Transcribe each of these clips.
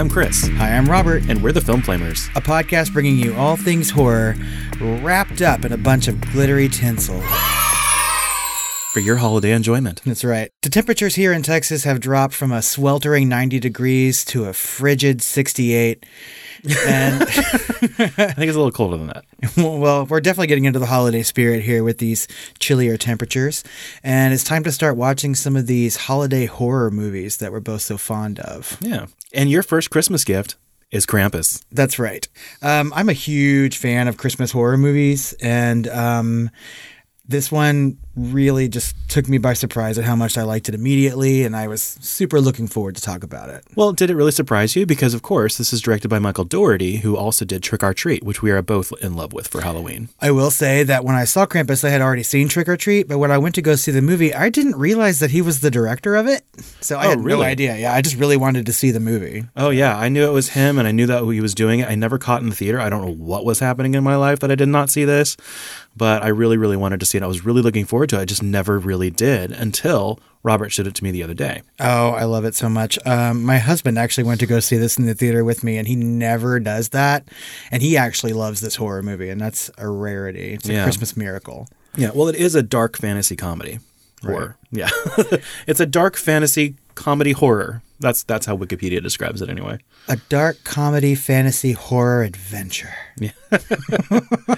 I'm Chris, Hi, I'm Robert, and we're the Film Flamers. a podcast bringing you all things horror wrapped up in a bunch of glittery tinsel. For your holiday enjoyment. That's right. The temperatures here in Texas have dropped from a sweltering 90 degrees to a frigid 68. And I think it's a little colder than that. well, we're definitely getting into the holiday spirit here with these chillier temperatures. And it's time to start watching some of these holiday horror movies that we're both so fond of. Yeah. And your first Christmas gift is Krampus. That's right. Um, I'm a huge fan of Christmas horror movies, and um, this one really just took me by surprise at how much I liked it immediately, and I was super looking forward to talk about it. Well, did it really surprise you? Because, of course, this is directed by Michael Dougherty, who also did Trick 'r Treat, which we are both in love with for Halloween. I will say that when I saw Krampus, I had already seen Trick 'r Treat, but when I went to go see the movie, I didn't realize that he was the director of it. So I Oh, had no idea. Yeah, I just really wanted to see the movie. Oh, yeah. I knew it was him, and I knew that he was doing it. I never caught in the theater. I don't know what was happening in my life that I did not see this, but I really, really wanted to see it. I was really looking forward to it. I just never really did until Robert showed it to me the other day. Oh, I love it so much. Um, my husband actually went to go see this in the theater with me, and he never does that. And he actually loves this horror movie, and that's a rarity. It's a Yeah. Christmas miracle. Yeah, well, it is a dark fantasy comedy horror. Yeah, it's a dark fantasy comedy horror. That's that's how Wikipedia describes it, anyway. A dark comedy, fantasy, horror adventure. Yeah.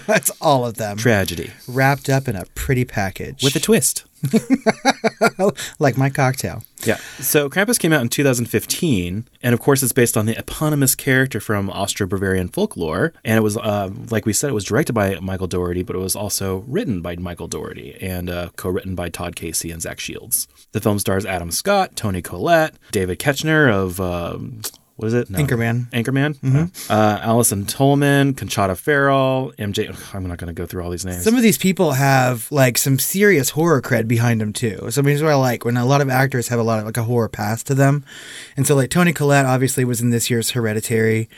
that's all of them Tragedy wrapped up in a pretty package. with a twist. like my cocktail. Yeah. So Krampus came out in 2015, and of course, it's based on the eponymous character from Austro-Bavarian folklore. And it was, uh, like we said, it was directed by Michael Dougherty, but it was also written by Michael Dougherty and uh, co-written by Todd Casey and Zach Shields. The film stars Adam Scott, Toni Collette, David Koechner of. What is it? No. Anchorman. Anchorman. Uh, Allison Tolman, Conchata Farrell, Emjay. ugh, I'm not going to go through all these names. Some of these people have like some serious horror cred behind them too. So I mean, it's what I like when a lot of actors have a lot of like a horror past to them. And so like Toni Collette obviously was in this year's Hereditary,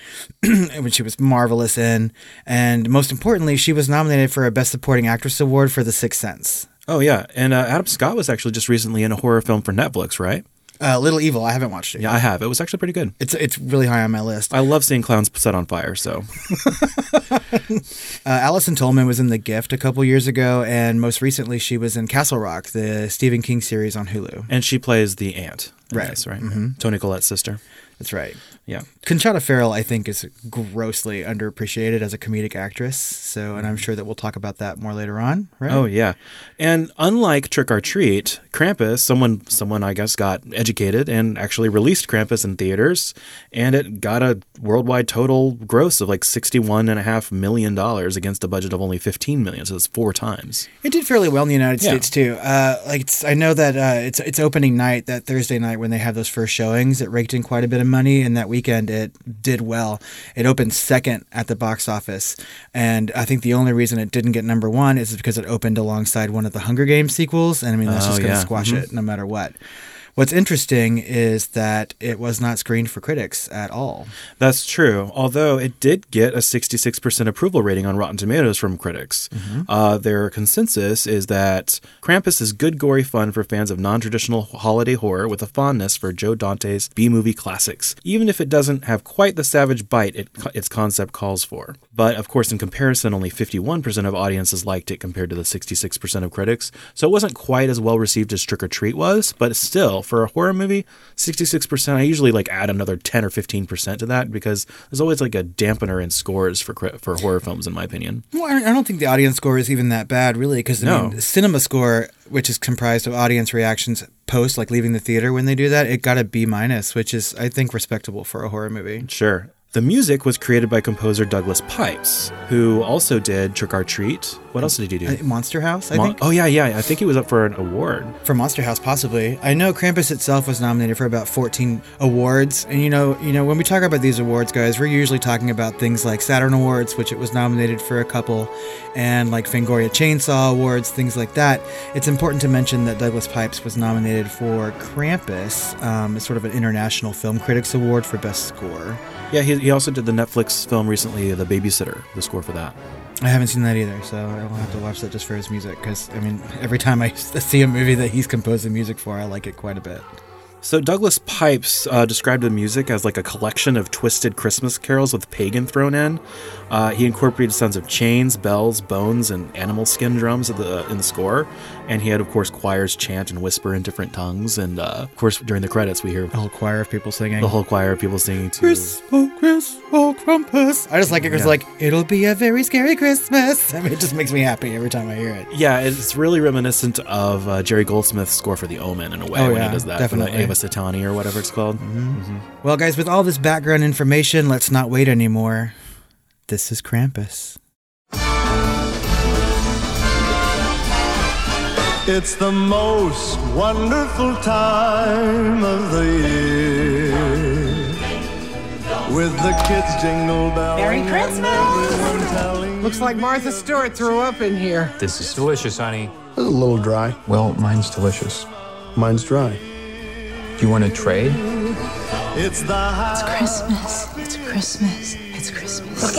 which she was marvelous in, and most importantly, she was nominated for a Best Supporting Actress award for The Sixth Sense. oh yeah, and uh, Adam Scott was actually just recently in a horror film for Netflix, right? Uh, Little Evil, I haven't watched it. Yeah, I have. It was actually pretty good. It's it's really high on my list. I love seeing clowns set on fire. So Uh, Allison Tolman was in The Gift a couple years ago, and most recently she was in Castle Rock, the Stephen King series on Hulu. and she plays the aunt. Right. this, right. Toni Collette's sister. That's right. Yeah. Conchata Farrell, I think, is grossly underappreciated as a comedic actress. So, and I'm sure that we'll talk about that more later on, right? Oh yeah. And unlike Trick or Treat, Krampus, someone someone I guess got educated and actually released Krampus in theaters, and it got a worldwide total gross of like sixty-one and a half million dollars against a budget of only fifteen million. So it's four times. It did fairly well in the United Yeah. States too. Uh, like it's, I know that uh, it's it's opening night that Thursday night when they have those first showings. It raked in quite a bit of money, and that weekend it did well. It opened second at the box office, and I think the only reason it didn't get number one is because it opened alongside one of the Hunger Games sequels, and I mean that's Oh, just going to yeah. squash mm-hmm. it no matter what. What's interesting is that it was not screened for critics at all. That's true. Although it did get a 66% approval rating on Rotten Tomatoes from critics. Uh, their consensus is that Krampus is good, gory fun for fans of non traditional holiday horror with a fondness for Joe Dante's B movie classics, even if it doesn't have quite the savage bite it, its concept calls for. But of course, in comparison, only 51% of audiences liked it compared to the 66% of critics. So it wasn't quite as well received as Trick 'r Treat was, but still, for a horror movie, 66%, I usually like add another 10 or 15% to that because there's always like a dampener in scores for for horror films, in my opinion. Well, I don't think the audience score is even that bad, really, because I No. mean, Cinema Score, which is comprised of audience reactions post, like leaving the theater when they do that, it got a B minus, which is, I think, respectable for a horror movie. Sure. The music was created by composer Douglas Pipes, who also did Trick 'r Treat. What else did he do? Uh, Monster House, I Mon- think. oh yeah, yeah. I think he was up for an award. For Monster House, possibly. I know Krampus itself was nominated for about 14 awards, and you know, you know, when we talk about these awards, guys, we're usually talking about things like Saturn Awards, which it was nominated for a couple, and like Fangoria Chainsaw Awards, things like that. It's important to mention that Douglas Pipes was nominated for Krampus, um, as sort of an International Film Critics Award for Best Score. Yeah, he, he also did the Netflix film recently, The Babysitter, the score for that. I haven't seen that either, so I'll have to watch that just for his music. Because I mean, every time I see a movie that he's composed the music for, I like it quite a bit. So Douglas Pipes uh, described the music as like a collection of twisted Christmas carols with pagan thrown in. Uh, he incorporated sounds of chains, bells, bones, and animal skin drums in the, in the score. And he had, of course, choirs chant and whisper in different tongues. And uh, of course, during the credits, we hear A whole choir of people singing. the whole choir of people singing to. Chris, oh Chris, oh Krampus. I just like it because Yeah. like it'll be a very scary Christmas. I mean, it just makes me happy every time I hear it. Yeah, it's really reminiscent of uh, Jerry Goldsmith's score for The Omen in a way Oh, when yeah, he does that. definitely. For Satani or whatever it's called. Mm-hmm. Well, guys, with all this background information, let's not wait anymore. This is Krampus. It's the most wonderful time of the year. With the kids jingle bells. Merry Christmas! Looks like Martha Stewart threw up in here. This is delicious, honey. It's a little dry. Well, mine's delicious. Mine's dry. Do you want to trade? It's the high Christmas. It's Christmas. It's Christmas.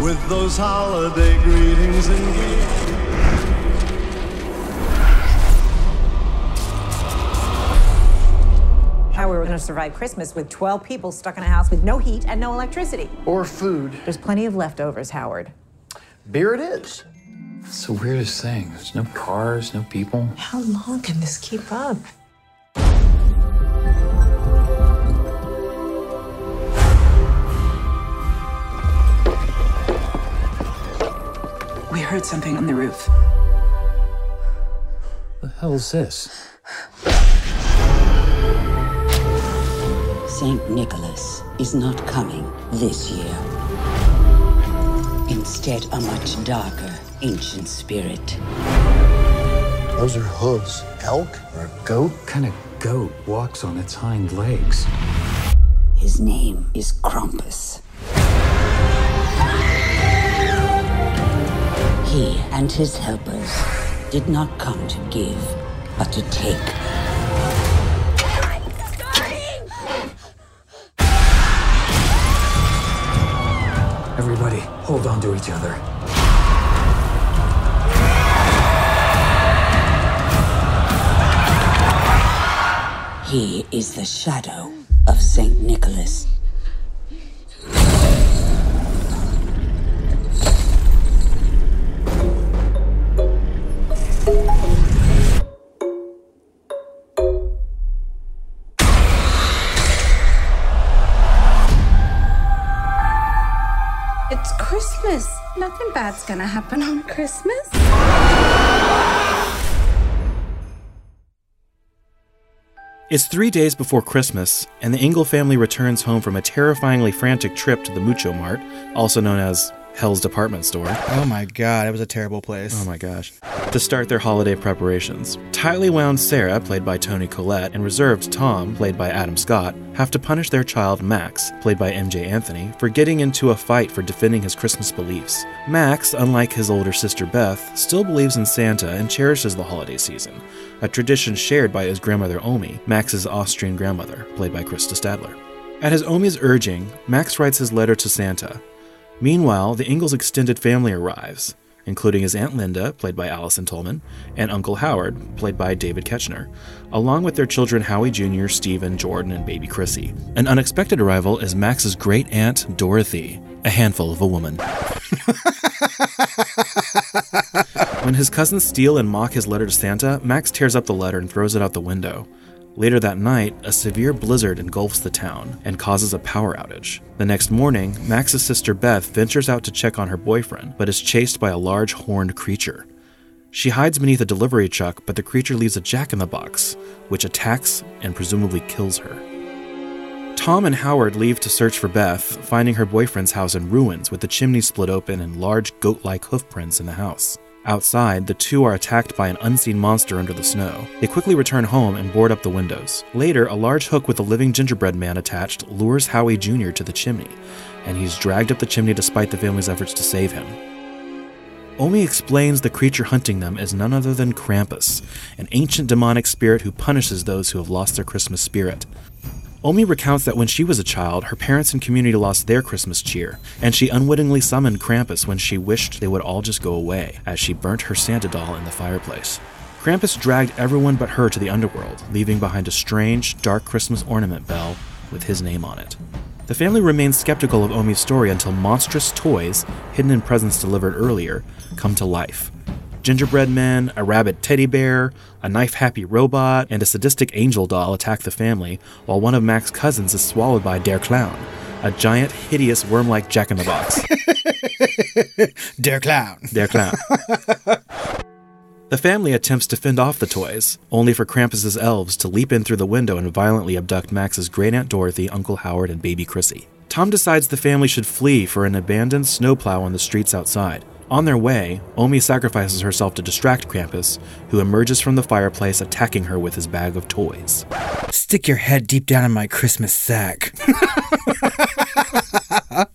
with those holiday greetings and gifts. How are we were going to survive Christmas with 12 people stuck in a house with no heat and no electricity. Or food. There's plenty of leftovers, Howard. Beer it is. It's the weirdest thing. There's no cars, no people. How long can this keep up? We heard something on the roof. The hell's this? Saint Nicholas is not coming this year. Instead, a much darker ancient spirit. Those are hooves. Elk or a goat? What kind of goat walks on its hind legs? His name is Krampus. He and his helpers did not come to give, but to take. Everybody, hold on to each other. He is the shadow of Saint Nicholas. It's Christmas. Nothing bad's gonna happen on Christmas. It's three days before Christmas, and the Engel family returns home from a terrifyingly frantic trip to the Mucho Mart, also known as Hell's Department Store. Oh my god, it was a terrible place. Oh my gosh. To start their holiday preparations. Tightly wound Sarah, played by Toni Collette, and reserved Tom, played by Adam Scott, have to punish their child Max, played by Emjay Anthony, for getting into a fight for defending his Christmas beliefs. Max, unlike his older sister Beth, still believes in Santa and cherishes the holiday season, a tradition shared by his grandmother Omi, Max's Austrian grandmother, played by Krista Stadler. At his Omi's urging, Max writes his letter to Santa, Meanwhile, the Engels extended family arrives, including his Aunt Linda, played by Allison Tolman, and Uncle Howard, played by David Koechner, along with their children Howie Jr., Stephen, Jordan, and baby Chrissy. An unexpected arrival is Max's great aunt, Dorothy, a handful of a woman. when his cousins steal and mock his letter to Santa, Max tears up the letter and throws it out the window. Later that night, a severe blizzard engulfs the town and causes a power outage. The next morning, Max's sister Beth ventures out to check on her boyfriend, but is chased by a large horned creature. She hides beneath a delivery truck, but the creature leaves a jack in the box, which attacks and presumably kills her. Tom and Howard leave to search for Beth, finding her boyfriend's house in ruins with the chimney split open and large goat like hoofprints in the house. Outside, the two are attacked by an unseen monster under the snow. They quickly return home and board up the windows. Later, a large hook with a living gingerbread man attached lures Howie Jr. to the chimney, and he's dragged up the chimney despite the family's efforts to save him. Omi explains the creature hunting them is none other than Krampus, an ancient demonic spirit who punishes those who have lost their Christmas spirit. Omi recounts that when she was a child, her parents and community lost their Christmas cheer, and she unwittingly summoned Krampus when she wished they would all just go away, as she burnt her Santa doll in the fireplace. Krampus dragged everyone but her to the underworld, leaving behind a strange, dark Christmas ornament bell with his name on it. The family remains skeptical of Omi's story until monstrous toys, hidden in presents delivered earlier, come to life. Gingerbread men, a rabid teddy bear, a knife happy robot, and a sadistic angel doll attack the family, while one of Mac's cousins is swallowed by Der Klown, a giant, hideous, worm like jack in the box. Der Klown. Der Klown. The family attempts to fend off the toys, only for Krampus's elves to leap in through the window and violently abduct Max's great aunt Dorothy, Uncle Howard, and baby Chrissy. Tom decides the family should flee for an abandoned snowplow on the streets outside. On their way, Omi sacrifices herself to distract Krampus, who emerges from the fireplace attacking her with his bag of toys. Stick your head deep down in my Christmas sack.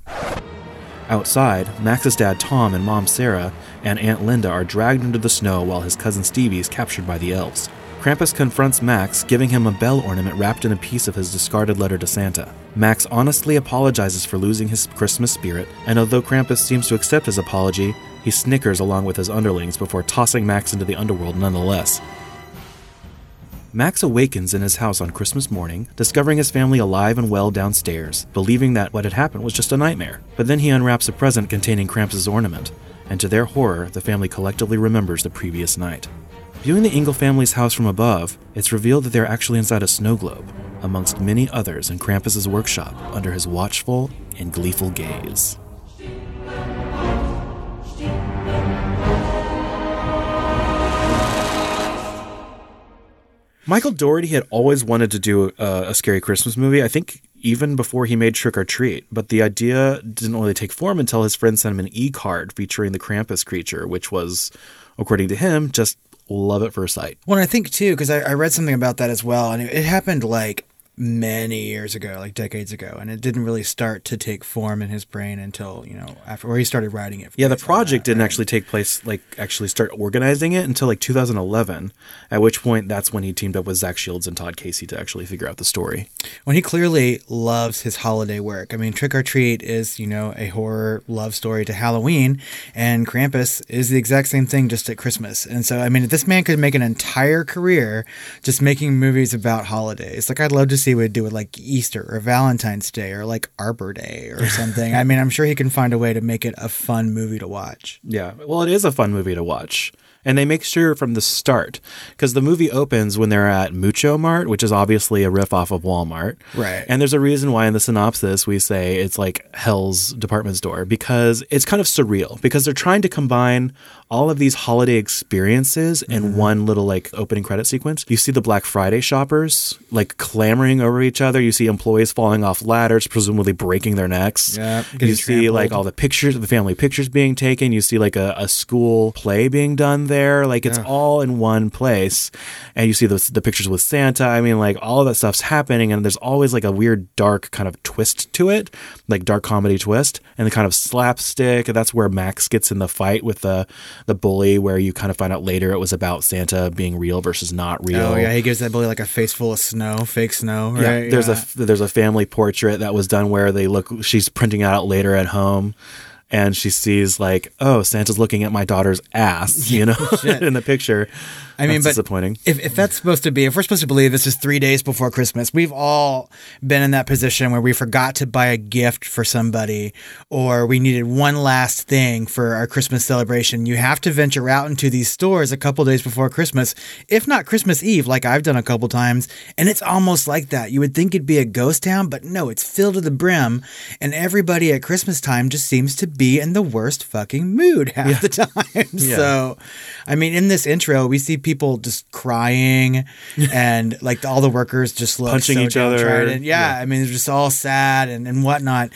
Outside, Max's dad Tom and mom Sarah and Aunt Linda are dragged into the snow while his cousin Stevie is captured by the elves. Krampus confronts Max, giving him a bell ornament wrapped in a piece of his discarded letter to Santa. Max honestly apologizes for losing his Christmas spirit, and although Krampus seems to accept his apology, he snickers along with his underlings before tossing Max into the underworld nonetheless. Max awakens in his house on Christmas morning, discovering his family alive and well downstairs, believing that what had happened was just a nightmare. But then he unwraps a present containing Krampus' ornament, and to their horror, the family collectively remembers the previous night. Viewing the Engel family's house from above, it's revealed that they're actually inside a snow globe, amongst many others in Krampus' workshop under his watchful and gleeful gaze. Michael Dougherty had always wanted to do a, a scary Christmas movie. I think even before he made Trick 'r Treat, but the idea didn't really take form until his friend sent him an e-card featuring the Krampus creature, which was, according to him, just love at first sight. Well, I think too, because I, I read something about that as well, and it, it happened like many years ago, like decades ago, and it didn't really start to take form in his brain until you know after where he started writing it. Yeah, the project that, didn't right? actually take place, like actually start organizing it until like 2011, at which point that's when he teamed up with Zach Shields and Todd Casey to actually figure out the story. when he clearly loves his holiday work. I mean, Trick 'r Treat is, you know, a horror love story to Halloween, and Krampus is the exact same thing just at Christmas. And so, I mean, this man could make an entire career just making movies about holidays, like I'd love to see he'd do with like Easter or Valentine's Day or like Arbor Day or something. I mean, I'm sure he can find a way to make it a fun movie to watch. Yeah, well, it is a fun movie to watch. And they make sure from the start, because the movie opens when they're at Mucho Mart, which is obviously a riff off of Walmart. Right. And there's a reason why in the synopsis we say it's like Hell's department store, because it's kind of surreal, because they're trying to combine all of these holiday experiences in mm-hmm. one little like opening credit sequence. You see the Black Friday shoppers like clamoring over each other. You see employees falling off ladders, presumably breaking their necks. Yeah, You see like all the pictures, the family pictures being taken. You see like a, a school play being done there. Like it's all in one place. And you see the, the pictures with Santa. I mean, like all of that stuff's happening. And there's always like a weird, dark kind of twist to it, like dark comedy twist. And the kind of slapstick. That's where Max gets in the fight with the, the bully, where you kind of find out later it was about Santa being real versus not oh, real. Oh yeah, he gives that bully like a face full of snow, fake snow. Right? Yeah, there's a there's a family portrait that was done where they look. She's printing it out later at home, and she sees like, oh, Santa's looking at my daughter's ass, you know, in the picture. I mean, but disappointing. If, if that's supposed to be, if we're supposed to believe this is three days before Christmas, we've all been in that position where we forgot to buy a gift for somebody or we needed one last thing for our Christmas celebration. You have to venture out into these stores a couple days before Christmas, if not Christmas Eve, like I've done a couple times. And it's almost like that. You would think it'd be a ghost town, but no, it's filled to the brim. And everybody at Christmas time just seems to be in the worst fucking mood half the time. So, I mean, in this intro, we see people just crying and like all the workers just look Punching so each other. downtrodden. Yeah, Yeah. I mean, they're just all sad and, and whatnot.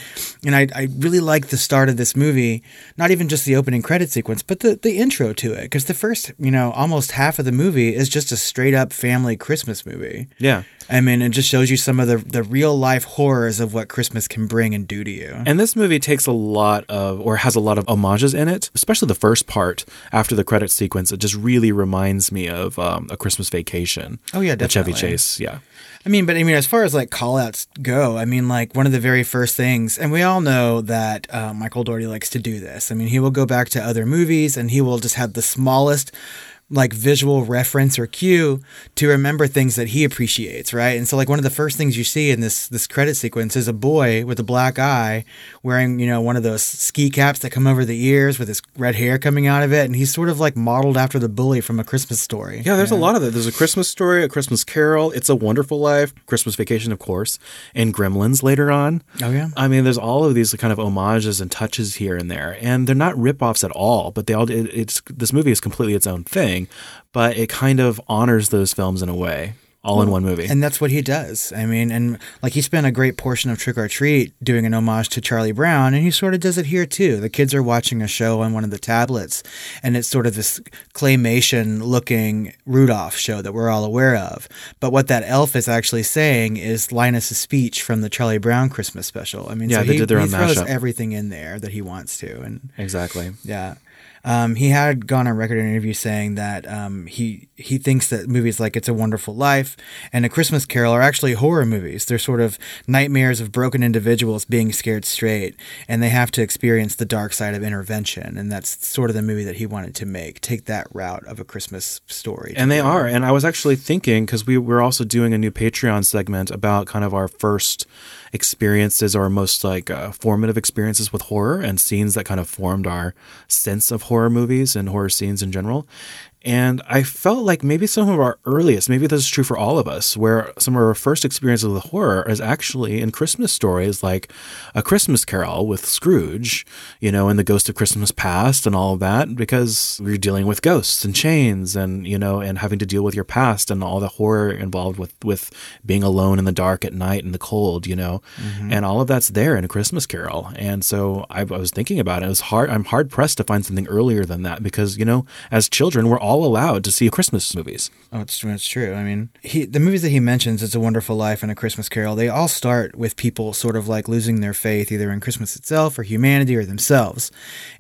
And I, I really like the start of this movie, not even just the opening credit sequence, but the, the intro to it. Because the first, you know, almost half of the movie is just a straight up family Christmas movie. Yeah. I mean, it just shows you some of the, the real life horrors of what Christmas can bring and do to you. And this movie takes a lot of, or has a lot of homages in it, especially the first part after the credit sequence. It just really reminds me of um, a Christmas Vacation. Oh, yeah, The Chevy. Chase. Yeah. I mean, but I mean, as far as like callouts go, I mean, like one of the very first things, and we all know that uh, Michael Dougherty likes to do this. I mean, he will go back to other movies and he will just have the smallest like visual reference or cue to remember things that he appreciates, right? And so like one of the first things you see in this this credit sequence is a boy with a black eye wearing, you know, one of those ski caps that come over the ears with his red hair coming out of it and he's sort of like modeled after the bully from a Christmas story. Yeah, there's a lot of that. There's a Christmas story, a Christmas Carol, It's a Wonderful Life, Christmas Vacation, of course, and Gremlins later on. Oh, yeah? I mean, there's all of these kind of homages and touches here and there, and they're not rip-offs at all. But they all it, it's this movie is completely its own thing, but it kind of honors those films in a way, all in one movie. And that's what he does. I mean, and like he spent a great portion of Trick 'r Treat doing an homage to Charlie Brown, and he sort of does it here too. The kids are watching a show on one of the tablets, and it's sort of this claymation looking Rudolph show that we're all aware of. But what that elf is actually saying is Linus's speech from the Charlie Brown Christmas special. I mean, Yeah, so they he, did their he own throws mashup. everything in there that he wants to, and exactly. yeah. Um, he had gone on record in an interview saying that um, he he thinks that movies like It's a Wonderful Life and A Christmas Carol are actually horror movies. They're sort of nightmares of broken individuals being scared straight, and they have to experience the dark side of intervention. And that's sort of the movie that he wanted to make. Take that route of a Christmas story. And they are. And I was actually thinking because we we're also doing a new Patreon segment about kind of our first experiences or most like uh, formative experiences with horror and scenes that kind of formed our sense of horror movies and horror scenes in general. And I felt like maybe some of our earliest, maybe this is true for all of us, where some of our first experiences with horror is actually in Christmas stories like A Christmas Carol with Scrooge, you know, and The Ghost of Christmas Past and all of that, because we're dealing with ghosts and chains and, you know, and having to deal with your past and all the horror involved with, with being alone in the dark at night in the cold, you know, mm-hmm. and all of that's there in A Christmas Carol. And so I, I was thinking about it. It was hard. I'm hard pressed to find something earlier than that because, you know, as children, we're all allowed to see Christmas movies. Oh, it's, it's true. I mean, he the movies that he mentions, "It's a Wonderful Life" and "A Christmas Carol," they all start with people sort of like losing their faith either in Christmas itself or humanity or themselves,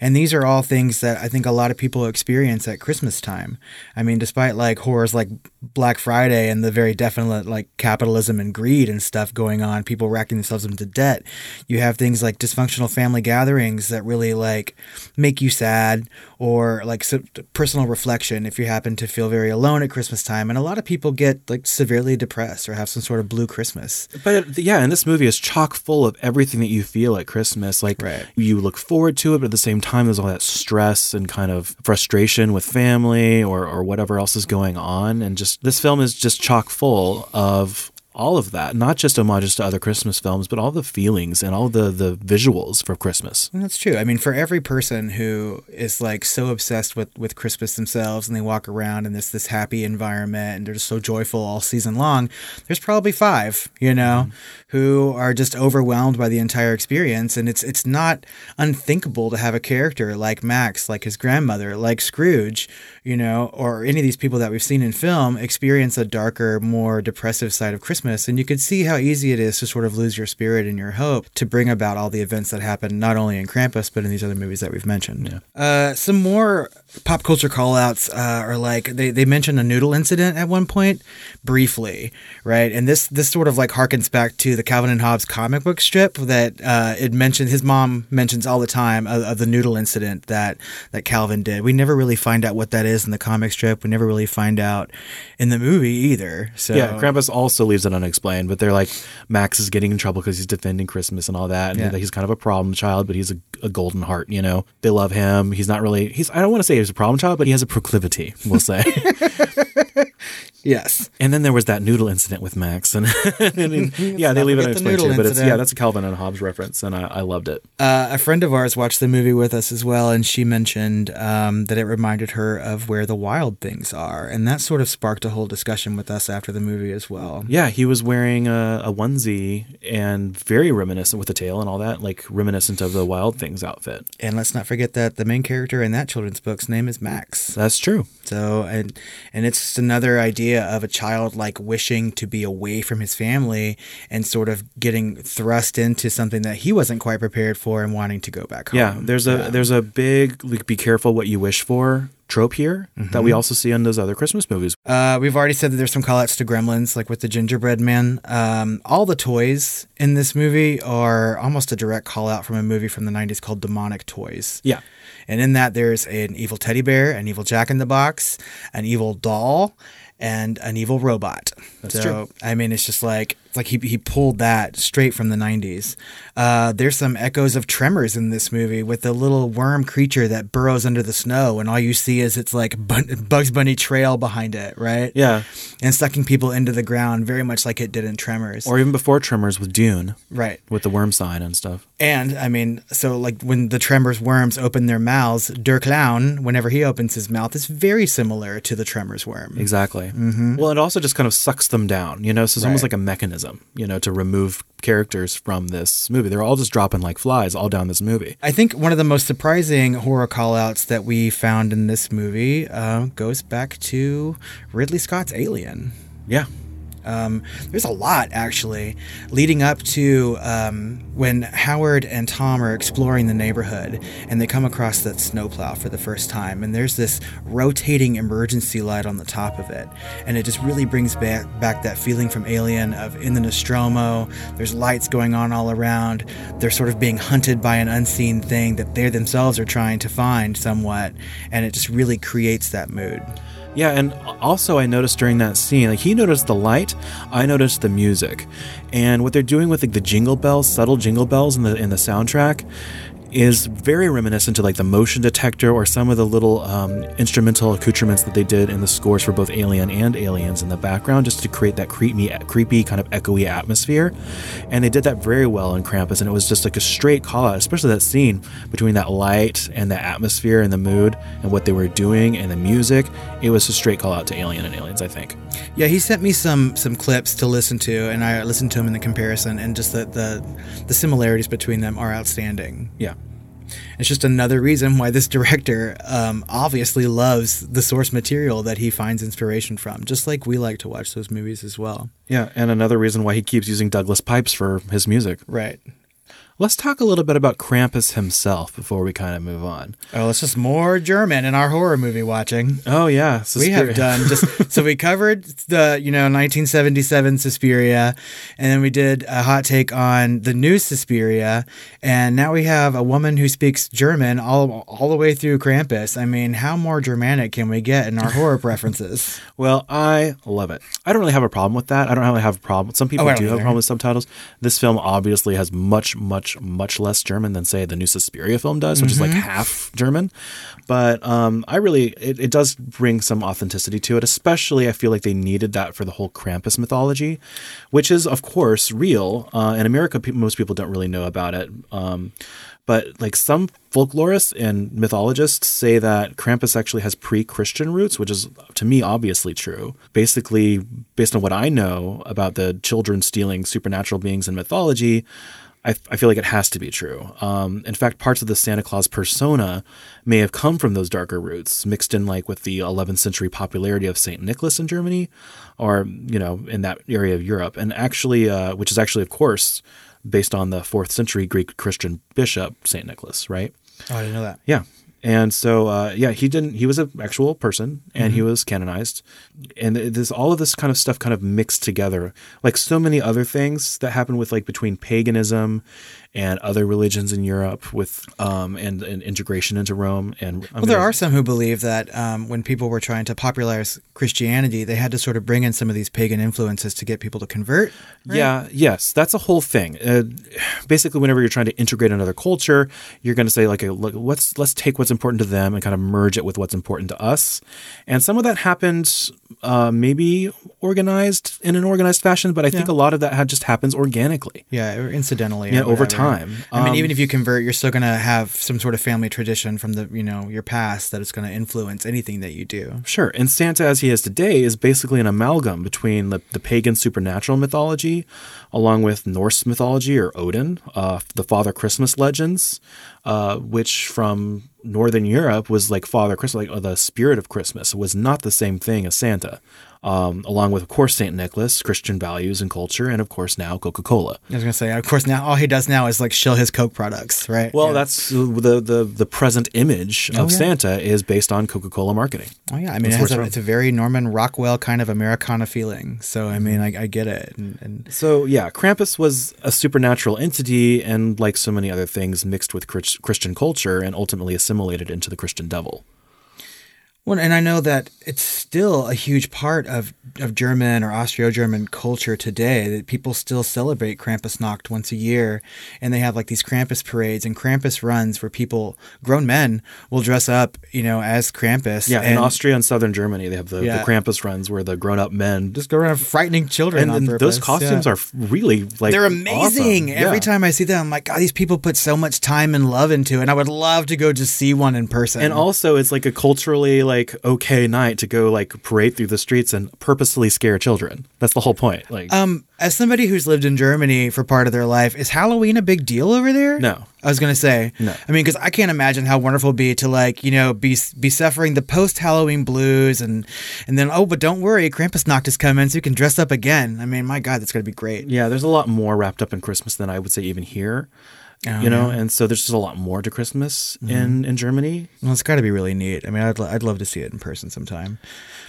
and these are all things that I think a lot of people experience at Christmas time. I mean, despite like horrors like Black Friday and the very definite like capitalism and greed and stuff going on, people racking themselves into debt. You have things like dysfunctional family gatherings that really like make you sad or like so, personal reflection if you happen to feel very alone at Christmas time. And a lot of people get like severely depressed or have some sort of blue Christmas. But yeah, and this movie is chock full of everything that you feel at Christmas. Like Right. you look forward to it, but at the same time, there's all that stress and kind of frustration with family or, or whatever else is going on. And just this film is just chock full of all of that, not just homages to other Christmas films, but all the feelings and all the, the visuals for Christmas. And that's true. I mean, for every person who is like so obsessed with, with Christmas themselves and they walk around in this this happy environment and they're just so joyful all season long, there's probably five, you know, mm-hmm. who are just overwhelmed by the entire experience. And it's it's not unthinkable to have a character like Max, like his grandmother, like Scrooge, you know, or any of these people that we've seen in film experience a darker, more depressive side of Christmas. And you could see how easy it is to sort of lose your spirit and your hope to bring about all the events that happen not only in Krampus, but in these other movies that we've mentioned. Uh, some more pop culture call outs uh, are like they, they mentioned a noodle incident at one point briefly, right? And this this sort of like harkens back to the Calvin and Hobbes comic book strip that uh, it mentioned his mom mentions all the time of, of the noodle incident that that Calvin did. We never really find out what that is in the comic strip. We never really find out in the movie either. So Yeah, Krampus also leaves it unexplained, but they're like Max is getting in trouble because he's defending Christmas and all that, and Yeah. he's kind of a problem child, but he's a, a golden heart. You know, they love him. He's not really. He's. I don't want to say he's a problem child, but he has a proclivity. We'll say. yes. and then there was that noodle incident with Max, and, and yeah, they leave it unexplained too. But it's yeah, that's a Calvin and Hobbes reference, and I, I loved it. Uh, a friend of ours watched the movie with us as well, and she mentioned um, that it reminded her of where the wild things are, and that sort of sparked a whole discussion with us after the movie as well. Yeah, he was wearing a, a onesie and very reminiscent with the tail and all that, like reminiscent of the Wild Things outfit. And let's not forget that the main character in that children's book's name is Max. That's true. So and and it's just idea of a child like wishing to be away from his family and sort of getting thrust into something that he wasn't quite prepared for and wanting to go back home. Yeah, there's a there's a big like, be careful what you wish for trope here that Mm-hmm. we also see in those other Christmas movies. Uh, we've already said that there's some callouts to Gremlins, like with the gingerbread man. Um, all the toys in this movie are almost a direct call out from a movie from the 90s called Demonic Toys. Yeah. And in that, there's an evil teddy bear, an evil Jack in the Box, an evil doll, and an evil robot. That's so, true. I mean, it's just like it's like he he pulled that straight from the '90s. Uh, there's some echoes of Tremors in this movie with the little worm creature that burrows under the snow, and all you see is it's like Bun- Bugs Bunny trail behind it, right? Yeah. and sucking people into the ground, very much like it did in Tremors. Or even before Tremors with Dune. Right. With the worm sign and stuff. And I mean, so like when the Tremors worms open their mouths, Der Klown, whenever he opens his mouth, is very similar to the Tremors worm. Exactly. Well, it also just kind of sucks them down, you know? So it's almost like a mechanism, you know, to remove characters from this movie. They're all just dropping like flies all down this movie. I think one of the most surprising horror callouts that we found in this movie uh, goes back to Ridley Scott's Alien. Yeah. Um, there's a lot actually leading up to um, when Howard and Tom are exploring the neighborhood and they come across that snowplow for the first time. And there's this rotating emergency light on the top of it. And it just really brings back, back that feeling from Alien of in the Nostromo. There's lights going on all around. They're sort of being hunted by an unseen thing that they themselves are trying to find somewhat. And it just really creates that mood. Yeah, and also I noticed during that scene, like he noticed the light, I noticed the music, and what they're doing with like the jingle bells, subtle jingle bells in the in the soundtrack, is very reminiscent to like the motion detector or some of the little um, instrumental accoutrements that they did in the scores for both Alien and Aliens in the background, just to create that creepy, creepy kind of echoey atmosphere. And they did that very well in Krampus, and it was just like a straight call out, especially that scene between that light and the atmosphere and the mood and what they were doing and the music. It was a straight call out to Alien and Aliens, I think. Yeah, he sent me some some clips to listen to, and I listened to them in the comparison, and just the the, the similarities between them are outstanding. Yeah. It's just another reason why this director um, obviously loves the source material that he finds inspiration from, just like we like to watch those movies as well. Yeah, and another reason why he keeps using Douglas Pipes for his music. Right. Let's talk a little bit about Krampus himself before we kind of move on. Oh, it's just more German in our horror movie watching. Oh yeah, we have done just so we covered the you know 1977 Suspiria, and then we did a hot take on the new Suspiria, and now we have a woman who speaks German all all the way through Krampus. I mean, how more Germanic can we get in our horror preferences? Well, I love it. I don't really have a problem with that. I don't really have a problem. Some people Oh, don't have a problem with subtitles. This film obviously has much, much, much less German than say the new Suspiria film does, which is like Mhm. half German. But um, I really, it, it does bring some authenticity to it. Especially, I feel like they needed that for the whole Krampus mythology, which is of course real. Uh, in America, pe- most people don't really know about it. Um, but like some folklorists and mythologists say that Krampus actually has pre-Christian roots, which is to me obviously true. Basically, based on what I know about the children stealing supernatural beings in mythology, I, I feel like it has to be true. Um, in fact, parts of the Santa Claus persona may have come from those darker roots, mixed in like with the 11th century popularity of Saint Nicholas in Germany, or you know in that area of Europe, and actually, uh, which is actually of course based on the fourth century Greek Christian bishop Saint Nicholas, right? Oh, I didn't know that. Yeah. And so, uh, yeah, he didn't. He was an actual person, and he Mhm. was canonized. And there's all of this kind of stuff kind of mixed together, like so many other things that happen with like between paganism and other religions in Europe, with um and, and integration into Rome. And I'm well, there gonna- are some who believe that um, when people were trying to popularize Christianity, they had to sort of bring in some of these pagan influences to get people to convert. Yeah, yes, that's a whole thing. Uh, basically, whenever you're trying to integrate another culture, you're going to say like, look, let's let's take what's important to them and kind of merge it with what's important to us. And some of that happened, uh, maybe organized in an organized fashion, but I think a lot of that had just happens organically. Yeah, or incidentally. or Yeah, over whatever. Time. I mean, Um, even if you convert, you're still going to have some sort of family tradition from the you know your past that is going to influence anything that you do. Sure. And Santa, as he is today, is basically an amalgam between the, the pagan supernatural mythology, along with Norse mythology or Odin, uh, the Father Christmas legends, uh, which from Northern Europe was like Father Christmas, like the spirit of Christmas, was not the same thing as Santa. Um, along with, of course, Saint Nicholas, Christian values and culture, and of course now Coca Cola. I was going to say, of course, now all he does now is like shill his Coke products, right? Well, that's the, the the present image Oh, of yeah. Santa is based on Coca Cola marketing. Oh yeah, I mean, it a, it's a very Norman Rockwell kind of Americana feeling. So I mean, I, I get it. And, and So yeah, Krampus was a supernatural entity, and like so many other things, mixed with Chris- Christian culture, and ultimately a assimilated into the Christian devil. Well, and I know that it's still a huge part of, of German or Austro-German culture today that people still celebrate Krampusnacht once a year, and they have like these Krampus parades and Krampus runs where people, grown men, will dress up, you know, as Krampus. Yeah, in and, Austria and southern Germany, they have the, Yeah. the Krampus runs where the grown-up men just go around frightening children. and, and those costumes Yeah. are really like They're amazing. awesome. Every Yeah. time I see them, I'm like, God, these people put so much time and love into it. And I would love to go just see one in person. And also, it's like a culturally like okay night to go like parade through the streets and purposely scare children. That's the whole point. Like, Um, as somebody who's lived in Germany for part of their life, is Halloween a big deal over there? No. I was gonna say No. I mean, because I can't imagine how wonderful it'd be to like you know be be suffering the post Halloween blues and and then oh, but don't worry, Krampusnacht is coming, so you can dress up again. I mean, my God, that's gonna be great. yeah, there's a lot more wrapped up in Christmas than I would say even here. Oh, you know, yeah. and so there's just a lot more to Christmas in in Germany. Well, it's got to be really neat. I mean, I'd, I'd love to see it in person sometime.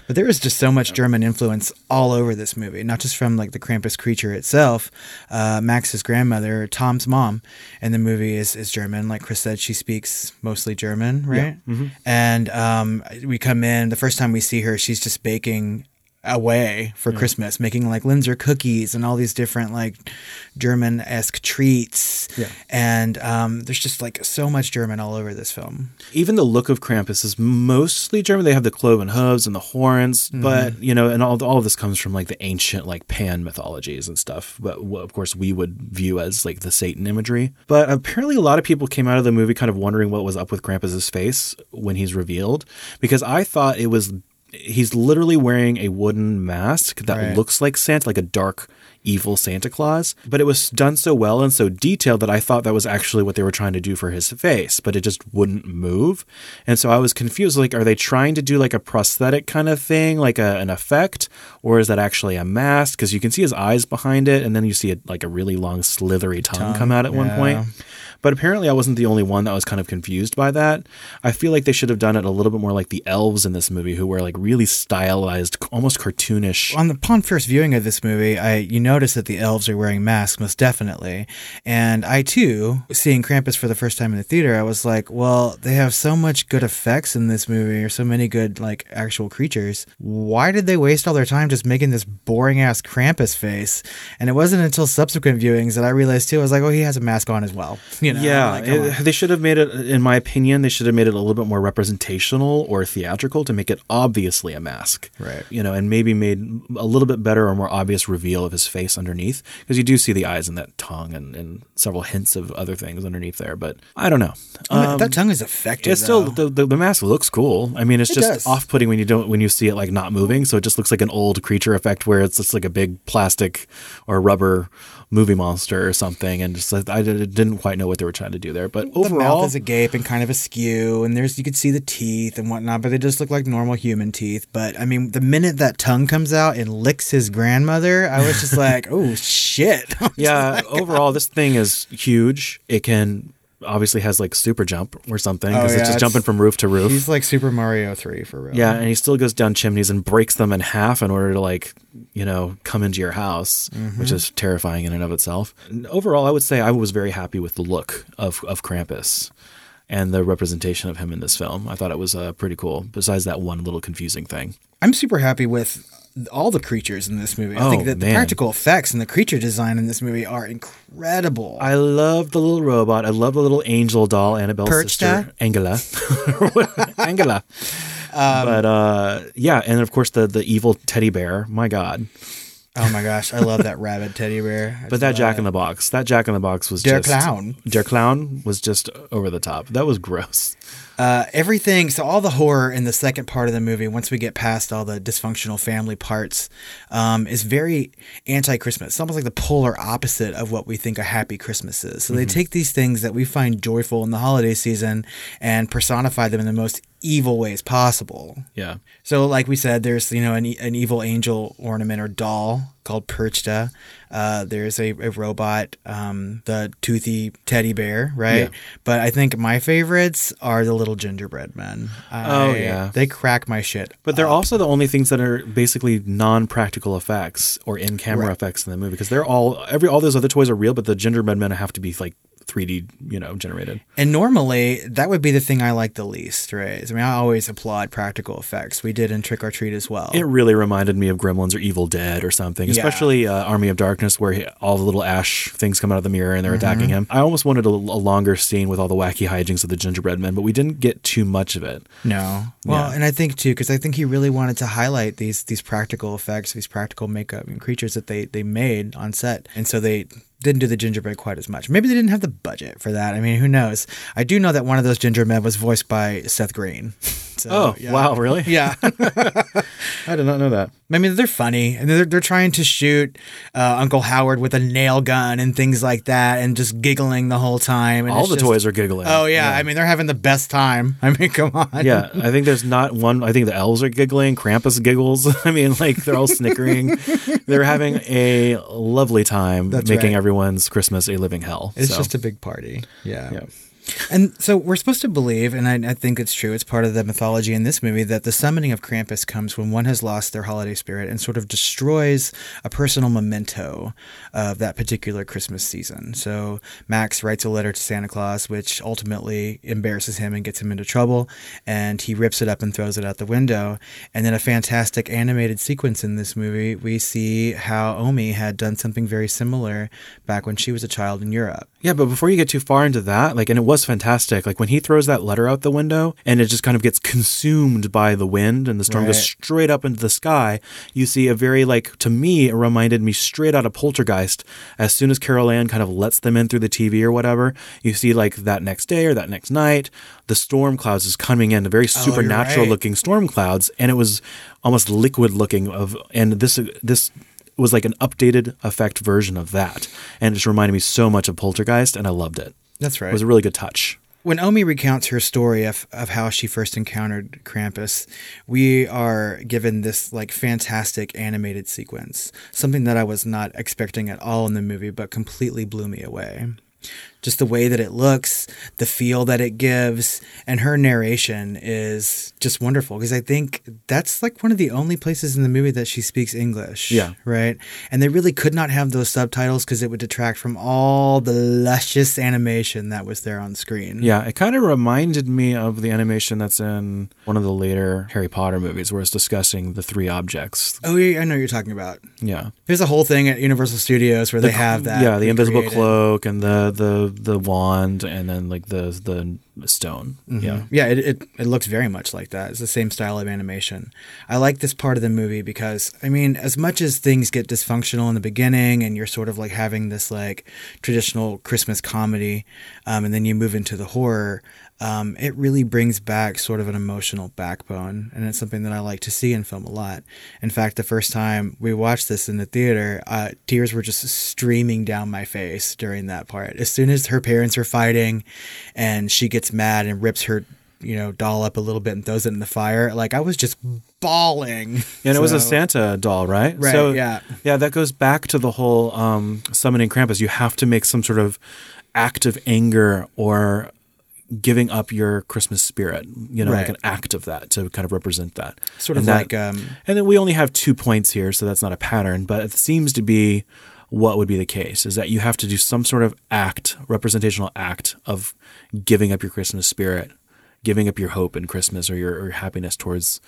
But there is just so much German influence all over this movie, not just from like the Krampus creature itself. Uh, Max's grandmother, Tom's mom, in the movie is, is German. Like Chris said, she speaks mostly German, right? And um, we come in, the first time we see her, she's just baking away for Christmas, making like Linzer cookies and all these different like German esque treats. Yeah. And um, there's just like so much German all over this film. Even the look of Krampus is mostly German. They have the cloven hooves and the horns, Mm-hmm. but you know, and all all of this comes from like the ancient like Pan mythologies and stuff. But of course, we would view as like the Satan imagery. But apparently, a lot of people came out of the movie kind of wondering what was up with Krampus's face when he's revealed, because I thought it was he's literally wearing a wooden mask that Right. looks like Santa, like a dark, evil Santa Claus. But it was done so well and so detailed that I thought that was actually what they were trying to do for his face, but it just wouldn't move. And so I was confused. Like, are they trying to do like a prosthetic kind of thing, like a, an effect, or is that actually a mask? Because you can see his eyes behind it, and then you see it like a really long, slithery tongue, come out at one point. But apparently, I wasn't the only one that was kind of confused by that. I feel like they should have done it a little bit more like the elves in this movie, who were like really stylized, almost cartoonish. on the upon first viewing of this movie, I you notice that the elves are wearing masks most definitely, and I too, seeing Krampus for the first time in the theater, I was like, well, they have so much good effects in this movie, or so many good like actual creatures. Why did they waste all their time just making this boring ass Krampus face? And it wasn't until subsequent viewings that I realized too. I was like, oh, he has a mask on as well. Know? yeah, Like, it- they should have made it, in my opinion, they should have made it a little bit more representational or theatrical to make it obviously a mask. Right. You know, and maybe made a little bit better or more obvious reveal of his face underneath because you do see the eyes and that tongue and, and several hints of other things underneath there. But I don't know. Um, that tongue is effective. it's still the, the the mask looks cool. I mean, it's It just does. off-putting when you don't when you see it like not moving. So it just looks like an old creature effect where it's just like a big plastic or rubber movie monster or something. And just like, I did- didn't quite know what they were trying to do there. But the overall, mouth is agape and kind of askew, and there's you could see the teeth and whatnot, but they just look like normal human teeth. But I mean, the minute that tongue comes out and licks his grandmother, I was just like, oh shit. yeah. overall, this thing is huge. It can obviously has like super jump or something because Oh, yeah, it's just it's- jumping from roof to roof. He's like Super Mario Three for real. Yeah, and he still goes down chimneys and breaks them in half in order to like, you know, come into your house, Mm-hmm. which is terrifying in and of itself. And overall, I would say I was very happy with the look of of Krampus and the representation of him in this film. I thought it was uh, pretty cool. Besides that one little confusing thing. I'm super happy with all the creatures in this movie. I Oh, think that the man. practical effects and the creature design in this movie are incredible. I love the little robot. I love the little angel doll, Annabelle's sister, Angela. Angela. Um, but uh, yeah, and of course the the evil teddy bear. My God. oh my gosh, I love that rabbit teddy bear. I But that Jack it. in the Box, that Jack in the Box was Der just Clown. Der Klown was just over the top. That was gross. Uh, everything, so all the horror in the second part of the movie, once we get past all the dysfunctional family parts, um, is very anti Christmas. It's almost like the polar opposite of what we think a happy Christmas is. So they take these things that we find joyful in the holiday season and personify them in the most evil ways possible. Yeah. So, like we said, there's you know an, an evil angel ornament or doll called Perchta. Uh, there's a, a robot, um, the toothy teddy bear, right? Yeah. But I think my favorites are the little gingerbread men. Oh, yeah. they crack my shit. But they're up. also the only things that are basically non-practical effects or in-camera Right. effects in the movie because they're all every all those other toys are real, but the gingerbread men have to be like 3D, you know, generated. And normally that would be the thing I like the least, right? I mean, I always applaud practical effects. We did in Trick 'r Treat as well. It really reminded me of Gremlins or Evil Dead or something, Yeah. especially uh, Army of Darkness, where he, all the little ash things come out of the mirror and they're Mm-hmm. attacking him. I almost wanted a, a longer scene with all the wacky hijinks of the gingerbread men, but we didn't get too much of it. No. Well, Yeah. and I think too, because I think he really wanted to highlight these these practical effects, these practical makeup and creatures that they they made on set, and so they didn't do the gingerbread quite as much. Maybe they didn't have the budget for that. I mean, who knows? I do know that one of those gingerbread men was voiced by Seth Green. So, Oh, yeah. wow, really? Yeah. I did not know that. I mean, they're funny, and they're they're trying to shoot uh, Uncle Howard with a nail gun and things like that, and just giggling the whole time. And All the just- toys are giggling. Oh yeah. I mean, they're having the best time. I mean, come on. Yeah, I think there's not one. I think the elves are giggling. Krampus giggles. I mean, like they're all snickering. they're having a lovely time That's making right. everyone's Christmas a living hell. It's So, just a big party. Yeah. Yeah. And so we're supposed to believe, and I, I think it's true, it's part of the mythology in this movie, that the summoning of Krampus comes when one has lost their holiday spirit and sort of destroys a personal memento of that particular Christmas season. So Max writes a letter to Santa Claus, which ultimately embarrasses him and gets him into trouble, and he rips it up and throws it out the window. And then a fantastic animated sequence in this movie, we see how Omi had done something very similar back when she was a child in Europe. Yeah, but before you get too far into that, like, and it was fantastic. Like when he throws that letter out the window and it just kind of gets consumed by the wind and the storm goes straight up into the sky, you see a very, like, to me, it reminded me straight out of Poltergeist. As soon as Carol Anne kind of lets them in through the TV or whatever, you see, like, that next day or that next night, the storm clouds is coming in, the very Oh, supernatural right. looking storm clouds. And it was almost liquid looking of, and this, this, was like an updated effect version of that. And it just reminded me so much of Poltergeist, and I loved it. That's right. It was a really good touch. when Omi recounts her story of, of how she first encountered Krampus, we are given this like fantastic animated sequence, something that I was not expecting at all in the movie, but completely blew me away. Just the way that it looks, the feel that it gives, and her narration is just wonderful because I think that's like one of the only places in the movie that she speaks English. Yeah. Right. And they really could not have those subtitles because it would detract from all the luscious animation that was there on screen. Yeah, it kind of reminded me of the animation that's in one of the later Harry Potter movies where it's discussing the three objects. Oh, yeah, I know what you're talking about. Yeah. There's a whole thing at Universal Studios where they have that. Yeah, the invisible cloak and the, the, the wand and then like the, the stone. Yeah. Yeah, it, it, it looks very much like that. It's the same style of animation. I like this part of the movie because, I mean, as much as things get dysfunctional in the beginning and you're sort of like having this like traditional Christmas comedy, um, and then you move into the horror, um, it really brings back sort of an emotional backbone. And it's something that I like to see in film a lot. In fact, the first time we watched this in the theater, uh, tears were just streaming down my face during that part. As soon as her parents are fighting and she gets mad and rips her you know doll up a little bit and throws it in the fire like i was just bawling And it was a Santa doll, right? Right, So, yeah. Yeah, that goes back to the whole um, summoning Krampus. You have to make some sort of act of anger or giving up your Christmas spirit, you know, like an act of that to kind of represent that. Sort of And that- like, um, and then we only have two points here, so that's not a pattern, but it seems to be what would be the case is that you have to do some sort of act, representational act of giving up your Christmas spirit, giving up your hope in Christmas or your, or your happiness towards,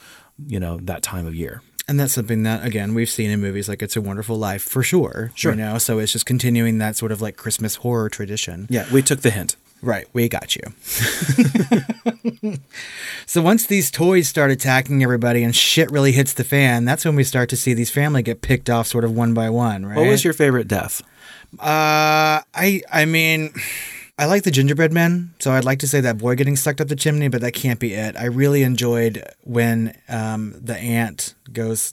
you know, that time of year. and that's something that again we've seen in movies like it's a wonderful life for sure Sure. you know so it's just continuing that sort of like christmas horror tradition Yeah, we took the hint. Right, we got you. so once these toys start attacking everybody and shit really hits the fan, that's when we start to see these family get picked off sort of one by one, right? What was your favorite death? Uh, I I mean, I like the gingerbread men, so I'd like to say that boy getting sucked up the chimney, but that can't be it. I really enjoyed when um the aunt goes.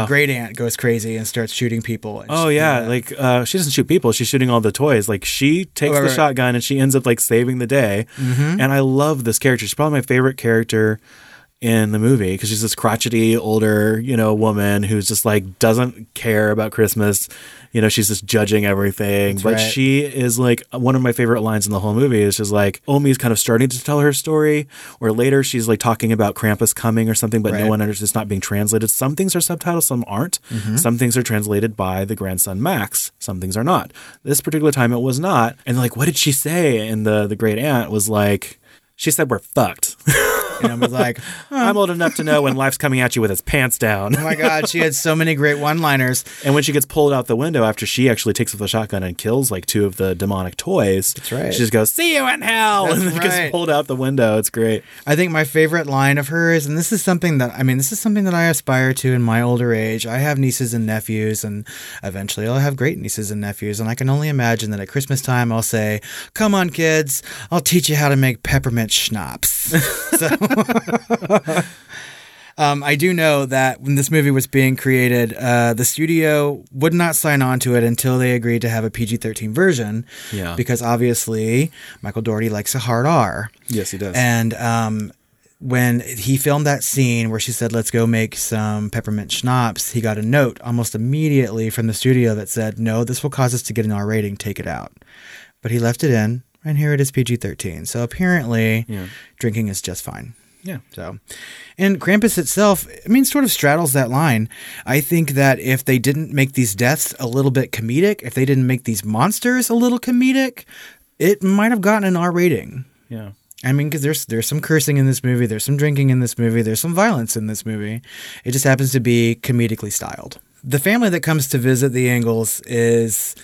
The great aunt goes crazy and starts shooting people. Oh she- yeah, like uh, she doesn't shoot people; she's shooting all the toys. Like she takes Right, the right. shotgun and she ends up like saving the day. And I love this character. She's probably my favorite character in the movie because she's this crotchety older, you know, woman who's just like doesn't care about Christmas. You know, she's just judging everything. but right. she is like one of my favorite lines in the whole movie is just like Omi is kind of starting to tell her story, or later she's like talking about Krampus coming or something, but no one understands it's not being translated. Some things are subtitled, some aren't. Mm-hmm. Some things are translated by the grandson Max. Some things are not. This particular time it was not. And like, what did she say? And the the great aunt was like, she said we're fucked. And I was like, I'm old enough to know when life's coming at you with its pants down. oh my God, she had so many great one liners. And when she gets pulled out the window after she actually takes up the shotgun and kills like two of the demonic toys, That's right. She just goes, "See you in hell," That's and then right. gets pulled out the window. It's great. I think my favorite line of hers, and this is something that I mean, this is something that I aspire to in my older age. I have nieces and nephews, and eventually I'll have great nieces and nephews. And I can only imagine that at Christmas time, I'll say, "Come on, kids, I'll teach you how to make peppermint schnapps." So- Um, I do know that when this movie was being created, uh, the studio would not sign on to it until they agreed to have a PG 13 version. Yeah. Because obviously, Michael Dougherty likes a hard R. Yes, he does. And um, when he filmed that scene where she said, "Let's go make some peppermint schnapps," he got a note almost immediately from the studio that said, "No, this will cause us to get an R rating. Take it out." But he left it in, and here it is PG-13. So apparently, Yeah. drinking is just fine. Yeah. So, and Krampus itself, I mean, sort of straddles that line. I think that if they didn't make these deaths a little bit comedic, if they didn't make these monsters a little comedic, it might have gotten an R rating. Yeah. I mean, because there's there's some cursing in this movie, there's some drinking in this movie, there's some violence in this movie. It just happens to be comedically styled. The family that comes to visit the Engels is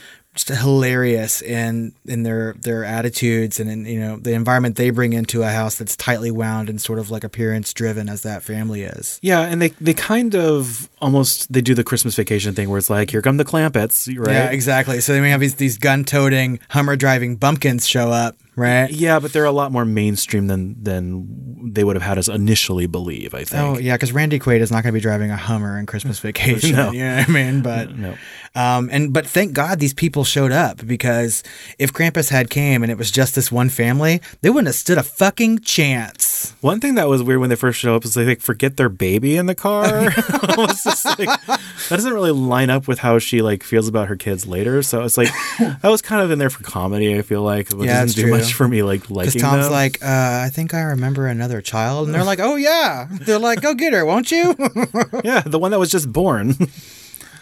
just hilarious in in their their attitudes and in you know the environment they bring into a house that's tightly wound and sort of like appearance driven as that family is. Yeah, and they they kind of almost they do the Christmas vacation thing where it's like, here come the Clampetts, right? Yeah, exactly. So they may have these these gun toting, Hummer driving bumpkins show up, right? Yeah, but they're a lot more mainstream than than they would have had us initially believe. I think. Oh yeah, because Randy Quaid is not going to be driving a Hummer in Christmas Vacation. No. You know what I mean? But No. um, and but thank God these people showed up because if Krampus had came and it was just this one family, they wouldn't have stood a fucking chance. One thing that was weird when they first showed up is they like forget their baby in the car. Just like, that doesn't really line up with how she like feels about her kids later. So it's like that was kind of in there for comedy. I feel like it Yeah, doesn't do true. Much for me like Because liking Tom's them. like, uh, I think I remember another child, and they're like, Oh yeah. They're like, Go get her, won't you? yeah, the one that was just born.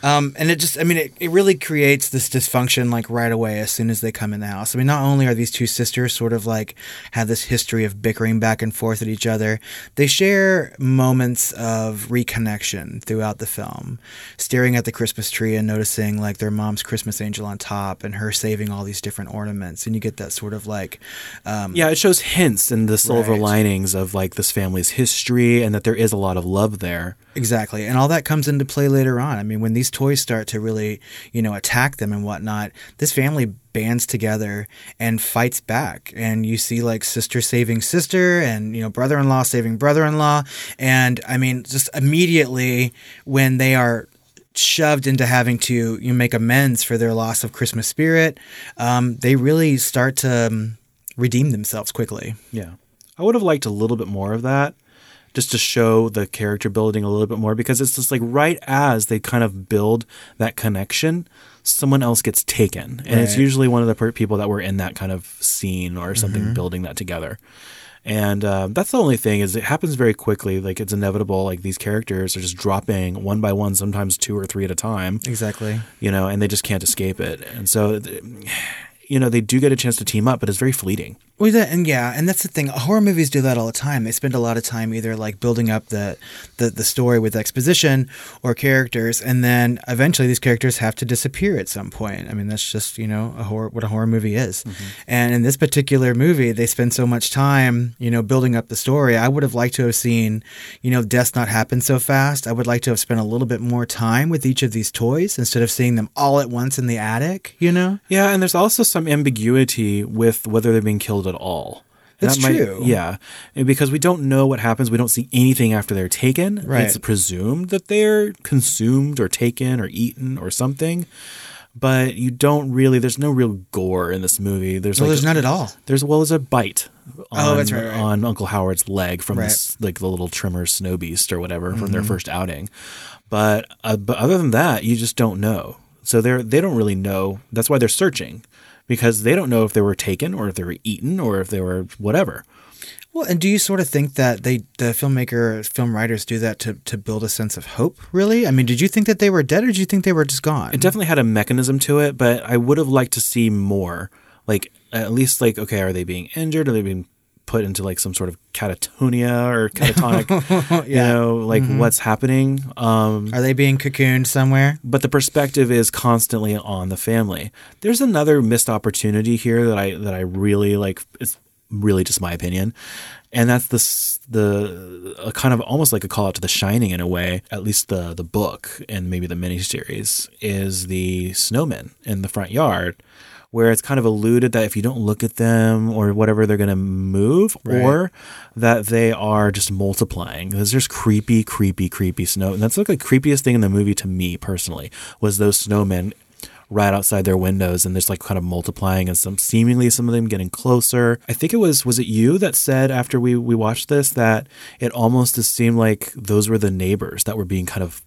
Um, and it just, I mean, it, it really creates this dysfunction like right away as soon as they come in the house. I mean, not only are these two sisters sort of like have this history of bickering back and forth at each other, they share moments of reconnection throughout the film. Staring at the Christmas tree and noticing like their mom's Christmas angel on top and her saving all these different ornaments. And you get that sort of like, um, yeah, it shows hints and the silver Right. linings of like this family's history and that there is a lot of love there. Exactly. And all that comes into play later on. I mean, when these toys start to really, you know, attack them and whatnot, this family bands together and fights back. And you see like sister saving sister and, you know, brother in law saving brother in law. And I mean, just immediately when they are shoved into having to you know, make amends for their loss of Christmas spirit, um, they really start to um, redeem themselves quickly. Yeah. I would have liked a little bit more of that just to show the character building a little bit more because it's just like right as they kind of build that connection, someone else gets taken. And it's usually one of the people that were in that kind of scene or something Mhm. building that together. And uh, that's the only thing is it happens very quickly. Like it's inevitable. Like these characters are just dropping one by one, sometimes two or three at a time. Exactly. You know, and they just can't escape it. And so, you know, they do get a chance to team up, but it's very fleeting. Well, that, and yeah, and that's the thing. Horror movies do that all the time. They spend a lot of time either like building up the, the the story with exposition or characters, and then eventually these characters have to disappear at some point. I mean, that's just you know a horror what a horror movie is. Mm-hmm. And in this particular movie, they spend so much time you know building up the story. I would have liked to have seen you know deaths not happen so fast. I would like to have spent a little bit more time with each of these toys instead of seeing them all at once in the attic. You know. Yeah, and there's also some ambiguity with whether they're being killed at all. That's that might- true. Yeah, and because we don't know what happens, we don't see anything after they're taken. Right. It's presumed that they're consumed or taken or eaten or something. but you don't really. There's no real gore in this movie. There's Well, like there's none at all. There's well, there's a bite. On, Oh, that's right, right. On Uncle Howard's leg from Right. this, like the little trimmer snow beast or whatever from Mm-hmm. their first outing. But uh, but other than that, you just don't know. So they're they don't really know. That's why they're searching because they don't know if they were taken or if they were eaten or if they were whatever. Well, and do you sort of think that they, the filmmaker, film writers, do that to to build a sense of hope? Really? I mean, did you think that they were dead, or did you think they were just gone? It definitely had a mechanism to it, but I would have liked to see more. Like at least like okay, are they being injured? Are they being put into like some sort of catatonia or catatonic? You know, like what's happening? Um, Are they being cocooned somewhere? but the perspective is constantly on the family. There's another missed opportunity here that I that I really like. It's really just my opinion, and that's this the a kind of almost like a call out to The Shining in a way. At least the the book and maybe the miniseries is the snowmen in the front yard. Where it's kind of alluded that if you don't look at them or whatever, they're going to move, or that they are just multiplying. There's just creepy, creepy, creepy snow. And that's like the creepiest thing in the movie to me personally was those snowmen right outside their windows and just like kind of multiplying and some seemingly some of them getting closer. I think it was was it you that said after we we watched this that it almost just seemed like those were the neighbors that were being kind of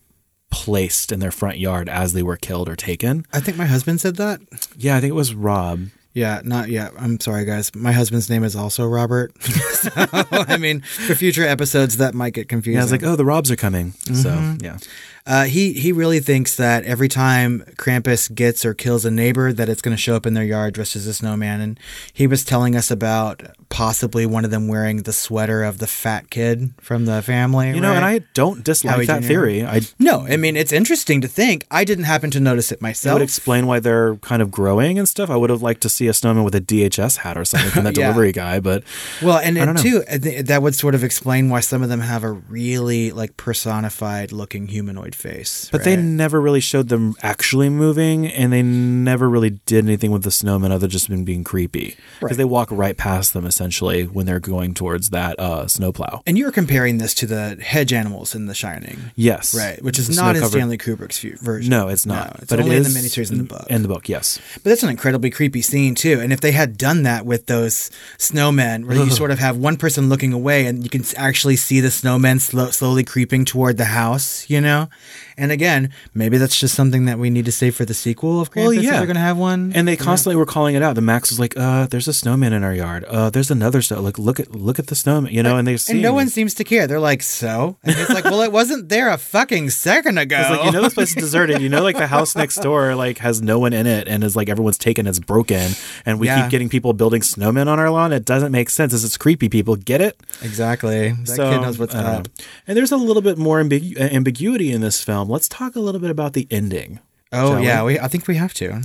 placed in their front yard as they were killed or taken. I think my husband said that. Yeah, I think it was Rob. Yeah, not yet. I'm sorry, guys. My husband's name is also Robert. so, I mean, for future episodes, that might get confusing. Yeah, I was like, oh, the Robs are coming. So yeah. Uh, he he really thinks that every time Krampus gets or kills a neighbor, that it's going to show up in their yard dressed as a snowman. And he was telling us about possibly one of them wearing the sweater of the fat kid from the family. You know, and? I don't dislike Howie that Jr.. theory. I no, I mean it's interesting to think. I didn't happen to notice it myself. That would explain why they're kind of growing and stuff. I would have liked to see a snowman with a DHS hat or something from that Yeah. delivery guy, but Well, and know. too, that would sort of explain why some of them have a really like personified looking humanoid face. but they never really showed them actually moving, and they never really did anything with the snowman other just than being creepy because Right. they walk right past them essentially when they're going towards that uh, snowplow. And you're comparing this to the hedge animals in The Shining, Yes, right? Which is The not in Stanley Kubrick's version. No, it's not. No, it's but only it in the miniseries in the book. In the book, yes. But that's an incredibly creepy scene too. And if they had done that with those snowmen, where you sort of have one person looking away and you can actually see the snowmen slow, slowly creeping toward the house, you know. And again, maybe that's just something that we need to save for the sequel of Krampus. Well, yeah. they're going to have one. And they constantly were calling it out. The Max was like, "Uh, there's a snowman in our yard. Uh, there's another snow. Like, look at look at the snowman. You know." And they see and no one seems to care. They're like, so? And it's like, well, it wasn't there a fucking second ago. Like you know this place is deserted. You know, like the house next door like has no one in it, and is like everyone's taken, it's broken, and we Yeah. keep getting people building snowmen on our lawn. It doesn't make sense. It's, it's creepy. People get it. exactly. That So, kid knows what's don't up. know. And there's a little bit more ambigu- uh, ambiguity in this film. Let's talk a little bit about the ending. Oh yeah, we, I think we have to.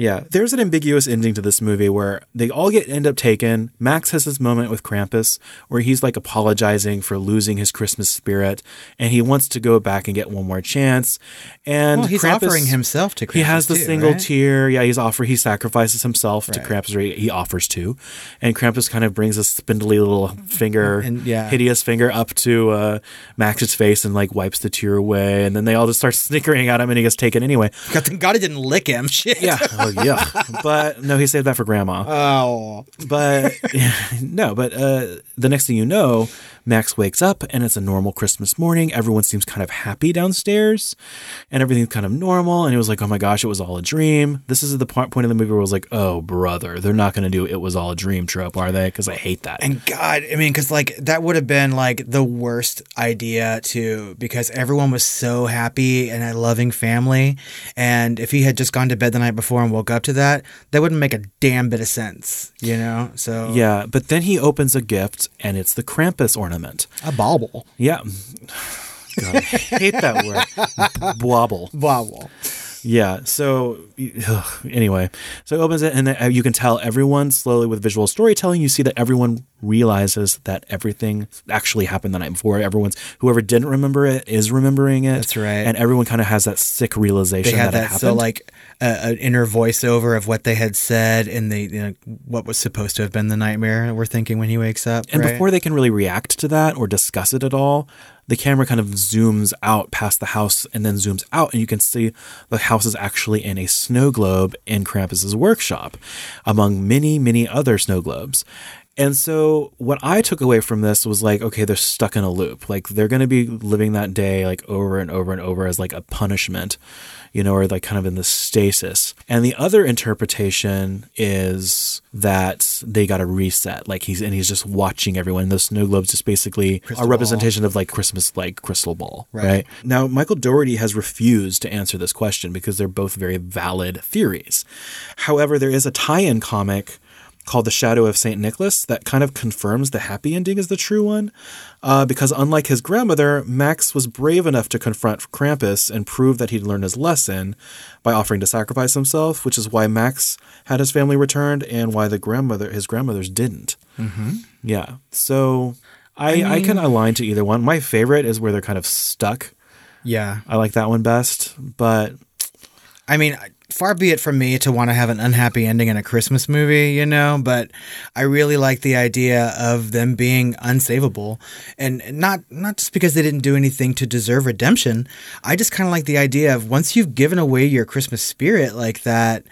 Yeah, there's an ambiguous ending to this movie where they all get end up taken. Max has this moment with Krampus where he's like apologizing for losing his Christmas spirit, and he wants to go back and get one more chance. And Well, he's Krampus- offering himself to Krampus. he has the too, single right? tear. Yeah, he's offer. He sacrifices himself to Krampus. Or he, he offers to, and Krampus kind of brings a spindly little finger, And- yeah. hideous finger, up to uh, Max's face and like wipes the tear away. And then they all just start snickering at him, and he gets taken anyway. God, God it didn't lick him. Shit. Yeah. Oh yeah. But no, he saved that for grandma. Oh. But no, but uh, the next thing you know, Max wakes up and it's a normal Christmas morning. Everyone seems kind of happy downstairs and everything's kind of normal. And it was like, oh my gosh, it was all a dream. This is the point point of the movie where I was like, oh, brother, they're not going to do it was all a dream trope, are they? Because I hate that. And God, I mean, because like that would have been like the worst idea too, because everyone was so happy and a loving family. And if he had just gone to bed the night before and woke up to that, that wouldn't make a damn bit of sense, you know? So, yeah, but then he opens a gift and it's the Krampus ornament. a bauble. Yeah. God, I hate that word. Bwobble. Bauble. Yeah. So ugh, anyway, so it opens it, and then uh, you can tell everyone slowly with visual storytelling. You see that everyone realizes that everything actually happened the night before. Everyone's whoever didn't remember it is remembering it. That's right. And everyone kind of has that sick realization they had that, it that happened. so like uh, an inner voiceover of what they had said and the you know what was supposed to have been the nightmare we're thinking when he wakes up And right? before they can really react to that or discuss it at all, the camera kind of zooms out past the house and then zooms out, and you can see the house is actually in a snow globe in Krampus's workshop, among many, many other snow globes. And so, what I took away from this was like, okay, they're stuck in a loop. Like, they're going to be living that day like over and over and over as like a punishment, you know, or like kind of in the stasis. And the other interpretation is that they got a reset. Like, he's and he's just watching everyone. Those snow globes just basically Crystal a ball. representation of like Christmas, like crystal ball, Right. right? Now, Michael Dougherty has refused to answer this question because they're both very valid theories. However, there is a tie in comic called The Shadow of St. Nicholas that kind of confirms the happy ending is the true one. Uh, because unlike his grandmother, Max was brave enough to confront Krampus and prove that he'd learned his lesson by offering to sacrifice himself, which is why Max had his family returned and why the grandmother, his grandmothers didn't. mm-hmm. Yeah. So I, I, can align to either one. My favorite is where they're kind of stuck. yeah I like that one best. But I mean, far be it from me to want to have an unhappy ending in a Christmas movie, you know, but I really like the idea of them being unsavable and not not just because they didn't do anything to deserve redemption. I just kind of like the idea of once you've given away your Christmas spirit like that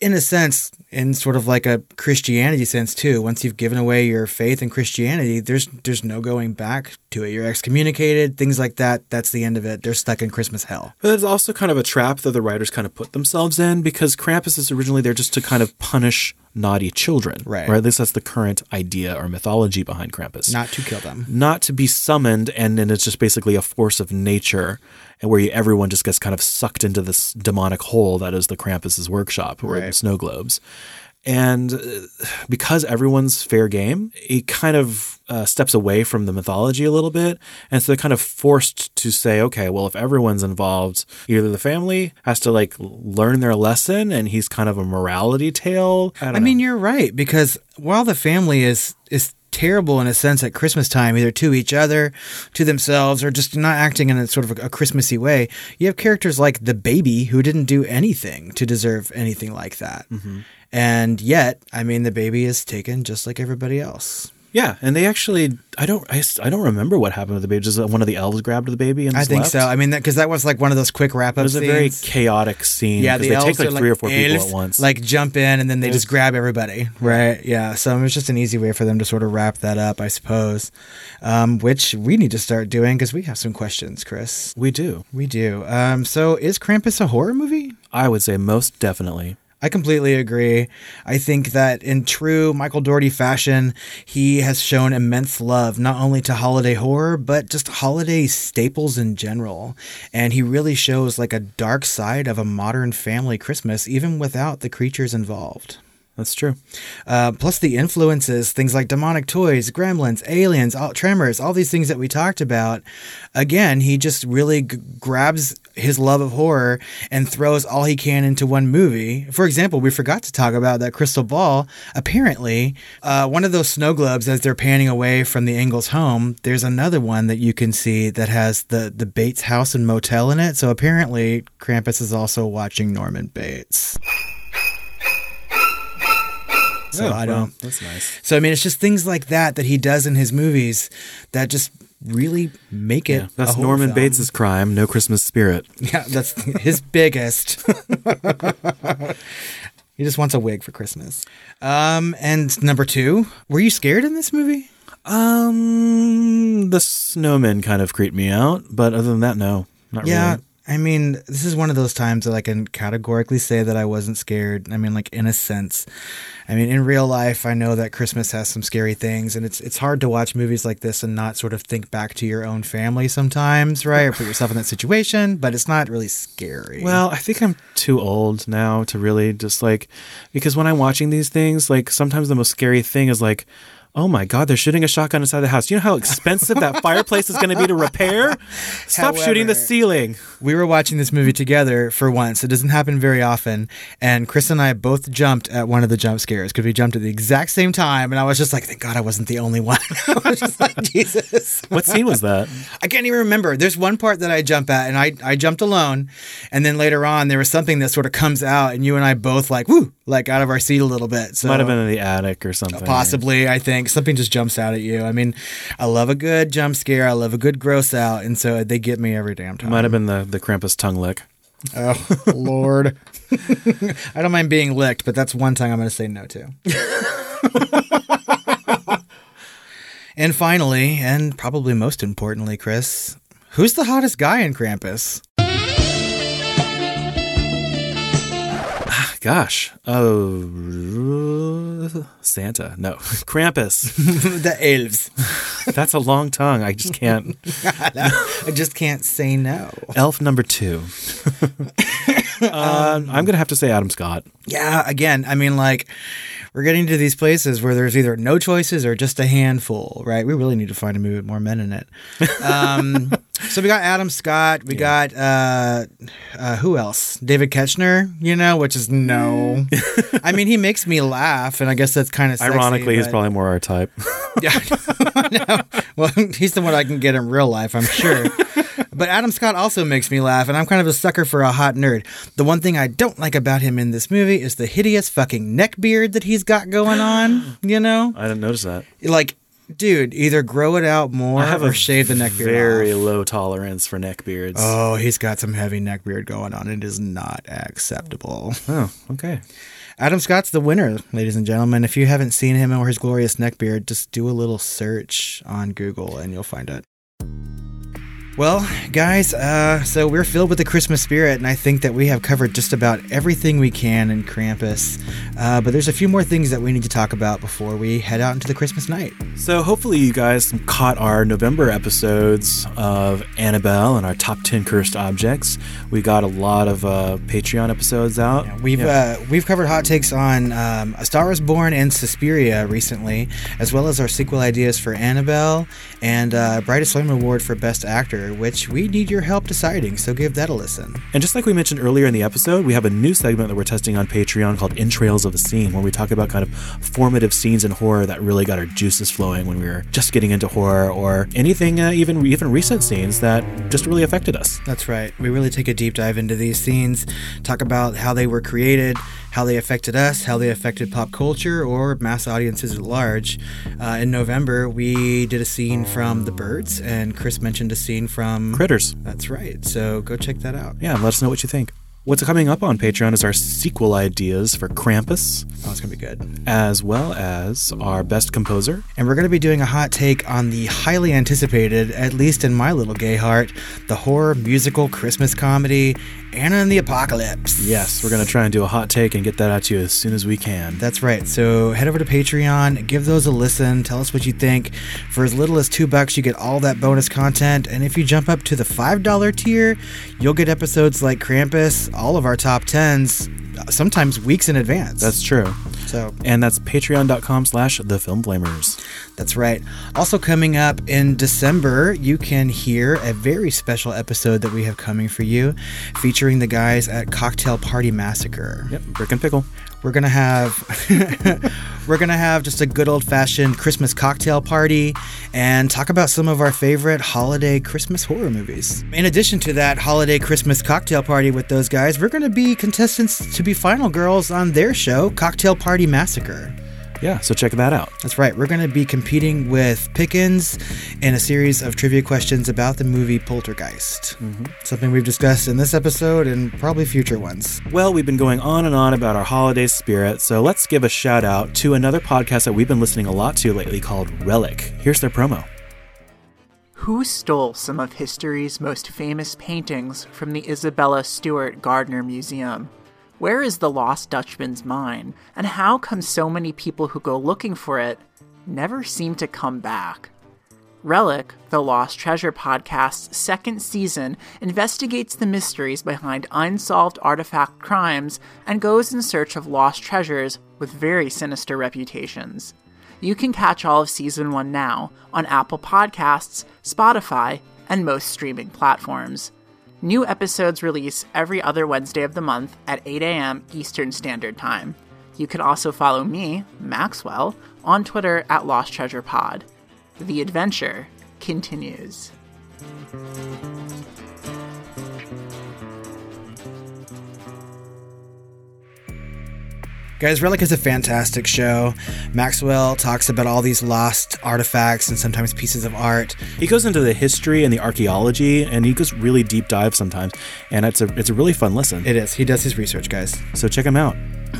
in a sense, in sort of like a Christianity sense too, once you've given away your faith in Christianity, there's there's no going back to it. You're excommunicated, things like that. That's the end of it. They're stuck in Christmas hell. But it's also kind of a trap that the writers kind of put themselves in because Krampus is originally there just to kind of punish naughty children. Right. Or at least that's the current idea or mythology behind Krampus. Not to kill them. Not to be summoned, and then it's just basically a force of nature, and where you, everyone just gets kind of sucked into this demonic hole that is the Krampus's workshop or the snow globes. And uh, because everyone's fair game, it kind of uh, steps away from the mythology a little bit. And so they're kind of forced to say, okay, well, if everyone's involved, either the family has to like learn their lesson and he's kind of a morality tale. I, I mean, you're right because while the family is is terrible in a sense at Christmas time, either to each other, to themselves, or just not acting in a sort of a, a Christmassy way, you have characters like the baby who didn't do anything to deserve anything like that. Mm-hmm. And yet, I mean, the baby is taken just like everybody else. Yeah, and they actually, I don't—I don't remember what happened to the baby. Just one of the elves grabbed the baby and I think left? so. I mean, because that, was like one of those quick wrap ups. It was a scenes. very chaotic scene. Yeah, the they elves take like three or four people at once. like jump in and then they just grab everybody, right? Yeah, so it was just an easy way for them to sort of wrap that up, I suppose. Um, which we need to start doing because we have some questions, Chris. we do. We do. Um, so is Krampus a horror movie? I would say most definitely. I completely agree. I think that in true Michael Dougherty fashion, he has shown immense love not only to holiday horror, but just holiday staples in general. And he really shows like a dark side of a modern family Christmas, even without the creatures involved. That's true. Uh, plus the influences, things like demonic toys, gremlins, aliens, all, tremors, all these things that we talked about. Again, he just really g- grabs his love of horror and throws all he can into one movie. For example, we forgot to talk about that crystal ball. Apparently, uh, one of those snow globes, as they're panning away from the Engels home, there's another one that you can see that has the the Bates house and motel in it. So apparently, Krampus is also watching Norman Bates. So Oh, I don't. That's nice. So I mean, it's just things like that that he does in his movies that just really make it. Yeah, that's Norman film. Bates's crime. No Christmas spirit. Yeah, that's his biggest. he just wants a wig for Christmas. Um, and number two, were you scared in this movie? Um, the snowman kind of creeped me out, but other than that, no, not Yeah. really. I mean, this is one of those times that I can categorically say that I wasn't scared. I mean, like in a sense. I mean, in real life, I know that Christmas has some scary things, and it's it's hard to watch movies like this and not sort of think back to your own family sometimes, right? Or put yourself in that situation, but it's not really scary. Well, I think I'm too old now to really just like because when I'm watching these things, like sometimes the most scary thing is like Oh my God, they're shooting a shotgun inside the house. You know how expensive that fireplace is going to be to repair? Stop shooting the ceiling. We were watching this movie together for once. It doesn't happen very often. And Chris and I both jumped at one of the jump scares because we jumped at the exact same time. And I was just like, thank God I wasn't the only one. I was just like, Jesus. What scene was that? I can't even remember. There's one part that I jump at, and I, I jumped alone. And then later on, there was something that sort of comes out, and you and I both like, woo, like out of our seat a little bit. So Might have been in the attic or something. Possibly, I think something just jumps out at you. I mean, I love a good jump scare. I love a good gross out, and so they get me every damn time. Might have been the, the Krampus tongue lick. Oh Lord, I don't mind being licked, but that's one thing I'm going to say no to. and finally, and probably most importantly, Chris, who's the hottest guy in Krampus? Gosh. Oh, Santa. No. Krampus. the elves. That's a long tongue. I just can't. I just can't say no. Elf number two. Uh, I'm going to have to say Adam Scott. Yeah, again, I mean, like, we're getting to these places where there's either no choices or just a handful, right? We really need to find a movie with more men in it. Um, so we got Adam Scott. We got, uh, uh, who else? David Koechner, you know, which is no. I mean, he makes me laugh, and I guess that's kind of Ironically, he's but- probably more our type. yeah. no. Well, he's the one I can get in real life, I'm sure. But Adam Scott also makes me laugh, and I'm kind of a sucker for a hot nerd. The one thing I don't like about him in this movie is the hideous fucking neck beard that he's got going on. You know, I didn't notice that. like, dude, either grow it out more I have or a shave the neck beard. very off. low tolerance for neck beards. Oh, he's got some heavy neck beard going on. It is not acceptable. Oh, okay. Adam Scott's the winner, ladies and gentlemen. If you haven't seen him or his glorious neckbeard, just do a little search on Google and you'll find it. Well, guys, uh, so we're filled with the Christmas spirit, and I think that we have covered just about everything we can in Krampus. Uh, but there's a few more things that we need to talk about before we head out into the Christmas night. So hopefully you guys caught our November episodes of Annabelle and our top 10 cursed objects. We got a lot of uh, Patreon episodes out. We've uh, we've covered hot takes on um, A Star Is Born and Suspiria recently, as well as our sequel ideas for Annabelle and uh, Brightest Flame Award for Best Actor, which we need your help deciding. So give that a listen. And just like we mentioned earlier in the episode, we have a new segment that we're testing on Patreon called Entrails of the Scene, where we talk about kind of formative scenes in horror that really got our juices flowing when we were just getting into horror, or anything, uh, even even recent scenes that just really affected us. That's right. We really take a deep dive into these scenes, talk about how they were created, how they affected us, how they affected pop culture or mass audiences at large. Uh, in November, we did a scene from The Birds, and Chris mentioned a scene from Critters. That's right. So go check that out. Yeah, let us know what you think. What's coming up on Patreon is our sequel ideas for Krampus, Oh, it's going to be good. as well as our best composer. And we're going to be doing a hot take on the highly anticipated, at least in my little gay heart, the horror musical Christmas comedy Anna and the Apocalypse. Yes, we're going to try and do a hot take and get that out to you as soon as we can. That's right. So head over to Patreon, give those a listen, tell us what you think. For as little as two bucks, you get all that bonus content. And if you jump up to the $5 tier, you'll get episodes like Krampus, all of our top tens, sometimes weeks in advance. That's true. so And that's patreon.com slash the film flamers. That's right. Also, coming up in December, you can hear a very special episode that we have coming for you featuring the guys at Cocktail Party Massacre. Yep, brick and pickle. We're gonna have we're gonna have just a good old fashioned Christmas cocktail party and talk about some of our favorite holiday Christmas horror movies. In addition to that holiday Christmas cocktail party with those guys, we're gonna be contestants to be final girls on their show, Cocktail Party Massacre. Yeah, so check that out. That's right. We're going to be competing with Pickens in a series of trivia questions about the movie Poltergeist. Mm-hmm. Something we've discussed in this episode and probably future ones. Well, we've been going on and on about our holiday spirit, so let's give a shout out to another podcast that we've been listening a lot to lately called Relic. Here's their promo. Who stole some of history's most famous paintings from the Isabella Stewart Gardner Museum? Where is the Lost Dutchman's mine, and how come so many people who go looking for it never seem to come back? Relic, the Lost Treasure podcast's second season, investigates the mysteries behind unsolved artifact crimes and goes in search of lost treasures with very sinister reputations. You can catch all of season one now on Apple Podcasts, Spotify, and most streaming platforms. New episodes release every other Wednesday of the month at 8 a.m. Eastern Standard Time. You can also follow me, Maxwell, on Twitter at Lost Treasure Pod. The adventure continues. Guys, Relic is a fantastic show. Maxwell talks about all these lost artifacts and sometimes pieces of art. He goes into the history and the archaeology, and he goes really deep dive sometimes, and it's a it's a really fun listen. It is. He does his research, guys. So check him out.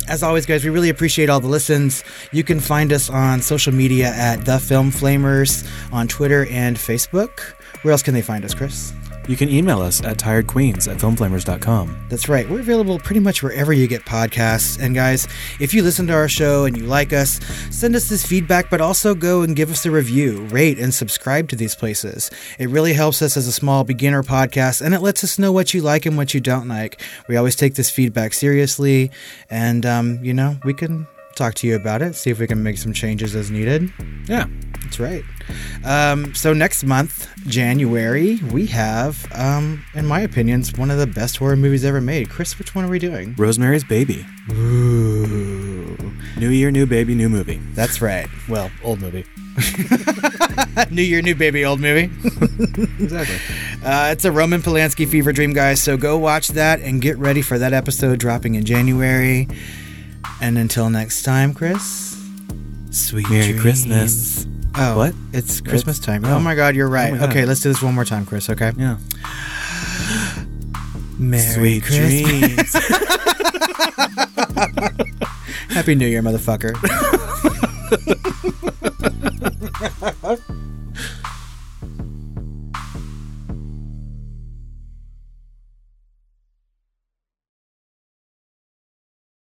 As always, guys, we really appreciate all the listens. You can find us on social media at The Film Flamers on Twitter and Facebook. Where else can they find us, Chris? You can email us at tiredqueens at filmflamers.com. That's right. We're available pretty much wherever you get podcasts. And guys, if you listen to our show and you like us, send us this feedback, but also go and give us a review, rate, and subscribe to these places. It really helps us as a small beginner podcast, and it lets us know what you like and what you don't like. We always take this feedback seriously, and, um, you know, we can talk to you about it, see if we can make some changes as needed. Yeah. That's right. Um, so next month, January, we have, um, in my opinions, one of the best horror movies ever made. Chris, which one are we doing? Rosemary's Baby. Ooh. New year, new baby, new movie. That's right. Well, old movie. new year, new baby, old movie. exactly. Uh, it's a Roman Polanski fever dream, guys. So go watch that and get ready for that episode dropping in January. And until next time, Chris, sweet Merry dreams. Christmas. Oh, What? It's Christmas It's- time. oh. Oh my God, you're right. Oh God. okay, let's do this one more time, Chris. Okay. Yeah. Merry Sweet Christmas. dreams. Happy New Year, motherfucker.